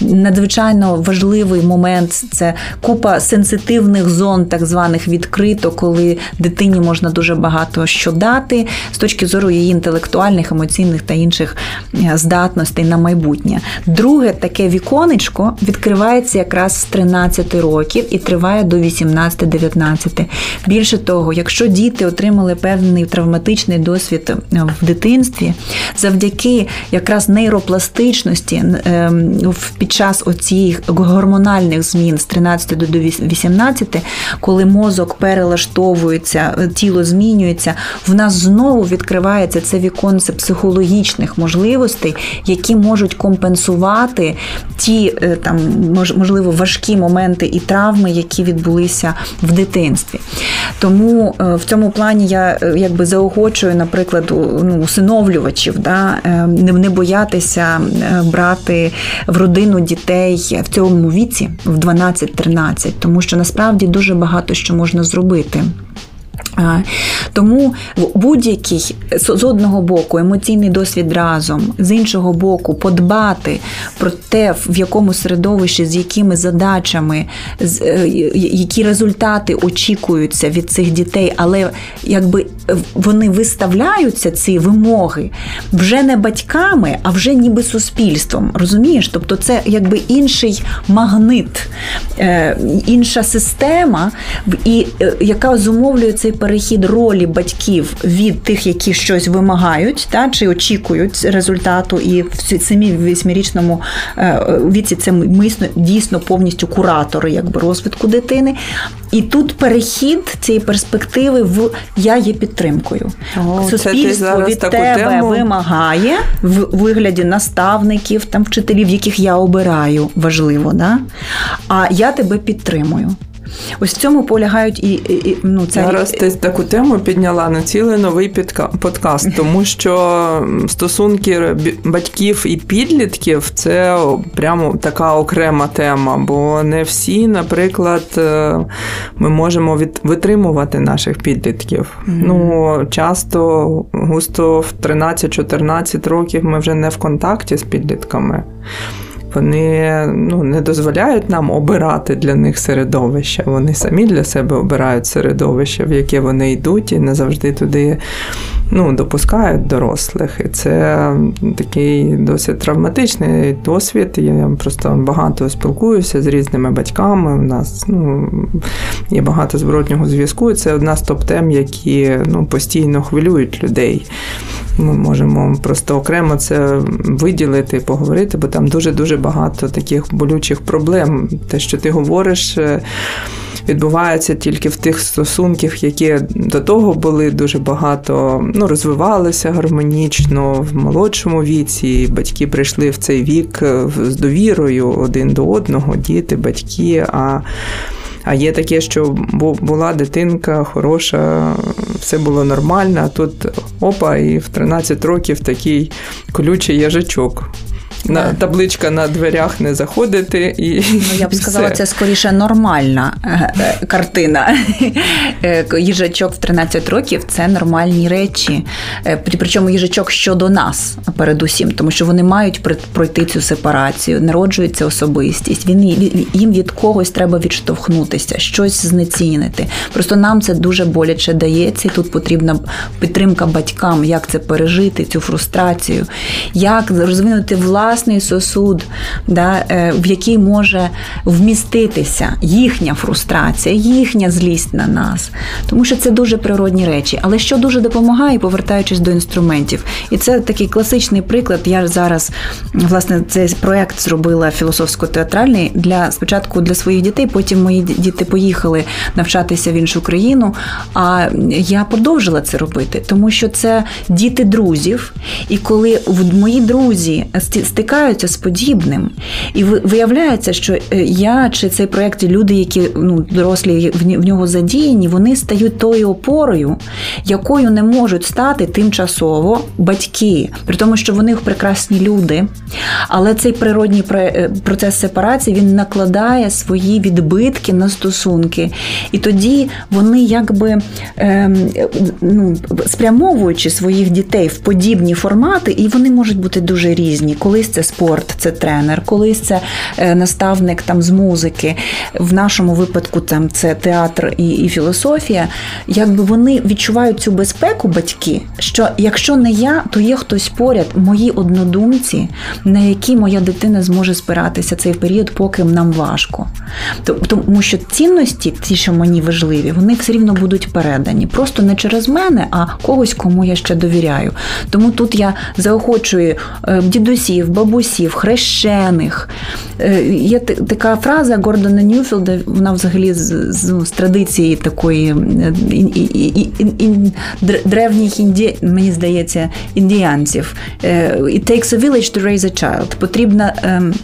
надзвичайно важливий момент це купа сенситивних зон, так званих відкрито, коли дитині можна дуже багато що дати з точки зору її інтелектуальних, емоційних та інших е, здатностей на майбутнє. Друге таке віконечко відкривається якраз з 13 років і триває до 18-19. Більше того, якщо діти отримали певний травматичний досвід е, в дитинстві, завдяки завдяки якраз нейропластичності ем, під час оцих гормональних змін з 13 до 18, коли мозок перелаштовується, е, тіло змінюється, в нас знову відкривається це віконце психологічних можливостей, які можуть компенсувати ті е, там можливо важкі моменти і травми, які відбулися в дитинстві. Тому е, в цьому плані я якби заохочую, наприклад, ну, усиновлювачів. Да, не боятися е, брати в родину дітей в цьому віці, в 12-13, тому що насправді дуже багато що можна зробити. Тому будь-який з одного боку емоційний досвід разом, з іншого боку, подбати про те, в якому середовищі, з якими задачами, е, які результати очікуються від цих дітей, але якби вони виставляються, ці вимоги, вже не батьками, а вже ніби суспільством. Розумієш? Тобто це якби інший магнит, е, інша система, і е, яка зумовлює цей перехід ролі батьків від тих, які щось вимагають, та чи очікують результату, і в 7-8-річному е, віці це ми дійсно повністю куратори якби розвитку дитини. І тут перехід цієї перспективи в я є підтримкою. О, Суспільство від тебе тему... вимагає в вигляді наставників, там вчителів, яких я обираю, важливо, да? а я тебе підтримую. Ось в цьому полягають і, і ну ця зараз. Ти таку тему підняла на цілий новий підка... подкаст, (laughs) тому що стосунки батьків і підлітків це прямо така окрема тема, бо не всі, наприклад, е, ми можемо від... витримувати наших підлітків. Mm-hmm. Ну часто густо в 13-14 років ми вже не в контакті з підлітками вони ну, не дозволяють нам обирати для них середовище. Вони самі для себе обирають середовище, в яке вони йдуть, і не завжди туди ну, допускають дорослих. І це такий досить травматичний досвід. Я просто багато спілкуюся з різними батьками. У нас ну, є багато зворотнього зв'язку. і Це одна з топ-тем, які ну, постійно хвилюють людей. Ми можемо просто окремо це виділити, поговорити, бо там дуже-дуже багато таких болючих проблем. Те, що ти говориш, е, відбувається тільки в тих стосунках, які до того були дуже багато, ну, розвивалися гармонічно в молодшому віці. Батьки прийшли в цей вік з довірою один до одного, діти, батьки. а а є таке, що була дитинка хороша, все було нормально, а тут опа, і в 13 років такий колючий яжачок на табличка на дверях не заходити. І ну я б сказала, все. це скоріше нормальна е, е, картина. Е, їжачок в 13 років це нормальні речі. Причому їжачок щодо нас, передусім, тому що вони мають пройти цю сепарацію, народжується особистість. Він їм від когось треба відштовхнутися, щось знецінити. Просто нам це дуже боляче дається, і тут потрібна підтримка батькам, як це пережити, цю фрустрацію, як розвинути власне власний сосуд, да, е, в який може вміститися їхня фрустрація, їхня злість на нас. Тому що це дуже природні речі. Але що дуже допомагає, повертаючись до інструментів, і це такий класичний приклад. Я зараз власне цей проект зробила філософсько-театральний для спочатку для своїх дітей. Потім мої діти поїхали навчатися в іншу країну. А я продовжила це робити, тому що це діти друзів. І коли в мої друзі стикаються з подібним, і виявляється, що е, я чи цей проєкт, люди, які ну дорослі в нього задіяні, вони стають тою опорою, якою не можуть стати тимчасово батьки, при тому, що вони прекрасні люди. Але цей природній е, процес сепарації він накладає свої відбитки на стосунки. І тоді вони якби ем, ну, спрямовуючи своїх дітей в подібні формати, і вони можуть бути дуже різні. Колись це спорт, це тренер, колись це е, наставник там з музики. В нашому випадку там це театр і, і філософія. Якби вони відчувають цю безпеку, батьки, що якщо не я, то є хтось поряд, мої однодумці, на які моя дитина зможе спиратися цей період, поки нам важко. Тому що цінності, ті, що мені важливі, вони все рівно будуть передані. Просто не через мене, а когось, кому я ще довіряю. Тому тут я заохочую е, дідусів, бабусів, хрещених. Е, є така фраза Гордона Ньюфілда, вона взагалі з, з, з традиції такої е, древніх інді, мені здається, індіанців. It takes a village to raise a child. Потрібна. Ем,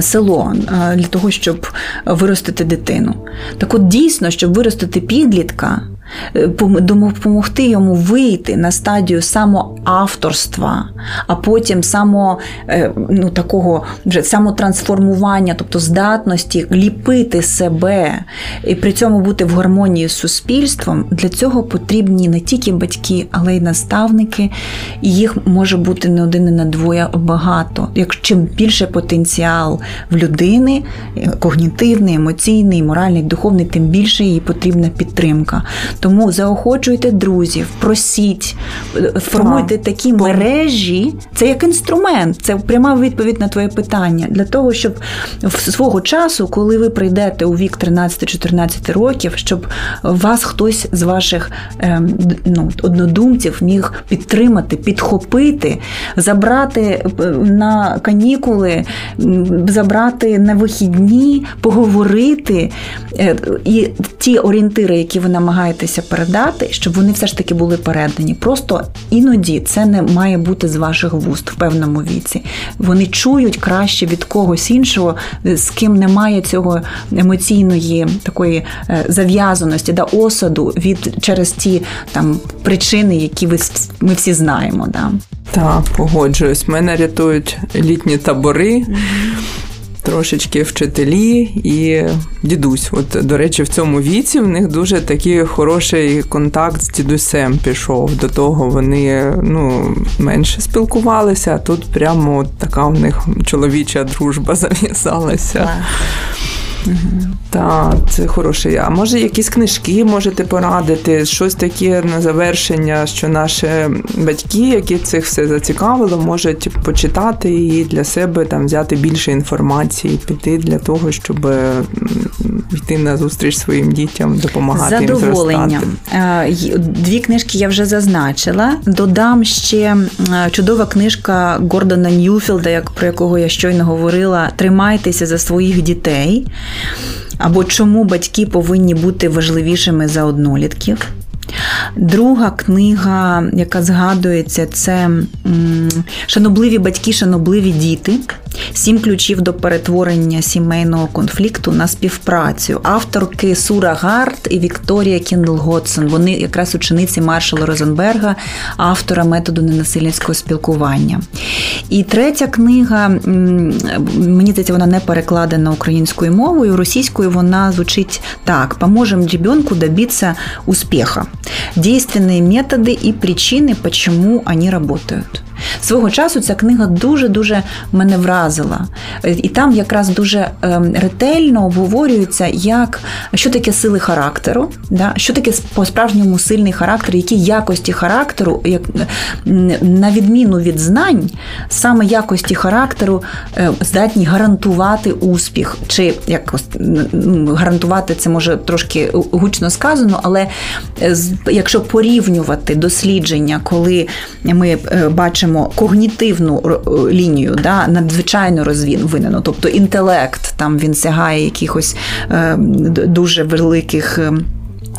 село для того, щоб виростити дитину. Так от дійсно, щоб виростити підлітка, Е, допомогти йому вийти на стадію самоавторства, а потім само е, ну, такого вже самотрансформування, тобто здатності ліпити себе і при цьому бути в гармонії з суспільством. Для цього потрібні не тільки батьки, але й наставники, і їх може бути не один, і не двоє багато. Якщо чим більше потенціал в людини, е, когнітивний, емоційний, моральний, духовний, тим більше їй потрібна підтримка. Тому заохочуйте друзів, просіть, формуйте такі мережі. Це як інструмент, це пряма відповідь на твоє питання для того, щоб свого часу, коли ви прийдете у вік 13-14 років, щоб вас хтось з ваших ем, ну, однодумців міг підтримати, підхопити, забрати е, на канікули, забрати на вихідні, поговорити. Е, і ті орієнтири, які ви намагаєтеся передати, щоб вони все ж таки були передані. Просто іноді це не має бути з ваших вуст в певному віці. Вони чують краще від когось іншого, з ким немає цього емоційної такої е, зав'язаності, да, осаду від через ті там причини, які ви ми всі знаємо. Да. Так, погоджуюсь. Мене рятують літні табори. Mm-hmm трошечки вчителі і дідусь. От, до речі, в цьому віці в них дуже такий хороший контакт з дідусем пішов. До того вони ну, менше спілкувалися, а тут прямо от така в них чоловіча дружба (laughs) зав'язалася. Так, це хороше. А може якісь книжки можете порадити? Щось таке на завершення, що наші батьки, які цих все зацікавило, можуть почитати і для себе там взяти більше інформації, піти для того, щоб йти на зустріч своїм дітям, допомагати їм зростати. Е, дві книжки я вже зазначила. Додам ще е, чудова книжка Гордона Ньюфілда, як про якого я щойно говорила. Тримайтеся за своїх дітей. Або чому батьки повинні бути важливішими за однолітків. Друга книга, яка згадується, це Шанобливі батьки, шанобливі діти. Сім ключів до перетворення сімейного конфлікту на співпрацю. Авторки Сура Гарт і Вікторія Кіндл Готсон. Вони якраз учениці Маршала Розенберга, автора методу ненасильницького спілкування. І третя книга, мені здається, вона не перекладена українською мовою. Російською вона звучить так: поможем ребенку добитися успіха. Действенные методы и причины, почему они работают. Свого часу ця книга дуже-дуже мене вразила. І там якраз дуже ем, ретельно обговорюється, як, що таке сили характеру, да? що таке по-справжньому сильний характер, які якості характеру, як, на відміну від знань, саме якості характеру е, здатні гарантувати успіх. Чи якось гарантувати це може трошки гучно сказано, але е, якщо порівнювати дослідження, коли ми е, бачимо когнітивну е, лінію, да, надзвичайно розвинену, тобто інтелект там він сягає якихось е, дуже великих.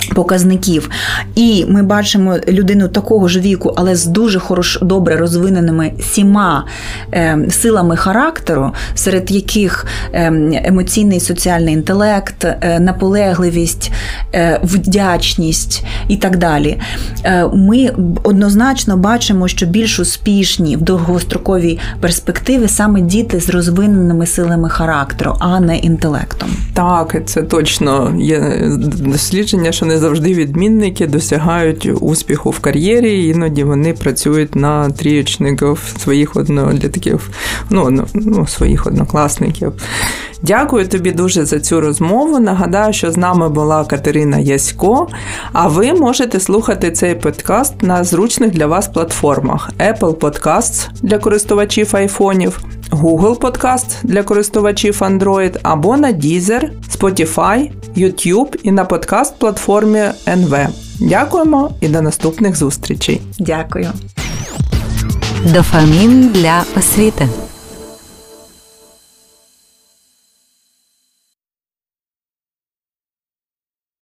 Ем, Показників, і ми бачимо людину такого ж віку, але з дуже хорош, добре розвиненими сіма е, силами характеру, серед яких е, емоційний і соціальний інтелект, е, наполегливість, е, вдячність і так далі. Е, ми однозначно бачимо, що більш успішні в довгостроковій перспективі саме діти з розвиненими силами характеру, а не інтелектом. Так, це точно є дослідження, що не завжди відмінники досягають успіху в кар'єрі, іноді вони працюють на трієчників своїх однолітків, ну, ну, своїх однокласників. Дякую тобі дуже за цю розмову. Нагадаю, що з нами була Катерина Ясько. А ви можете слухати цей подкаст на зручних для вас платформах: Apple Podcasts для користувачів айфонів, Google Podcast для користувачів Android або на Deezer, Spotify, YouTube і на подкаст-платформі НВ. Дякуємо і до наступних зустрічей. Дякую. Дофамін для освіти.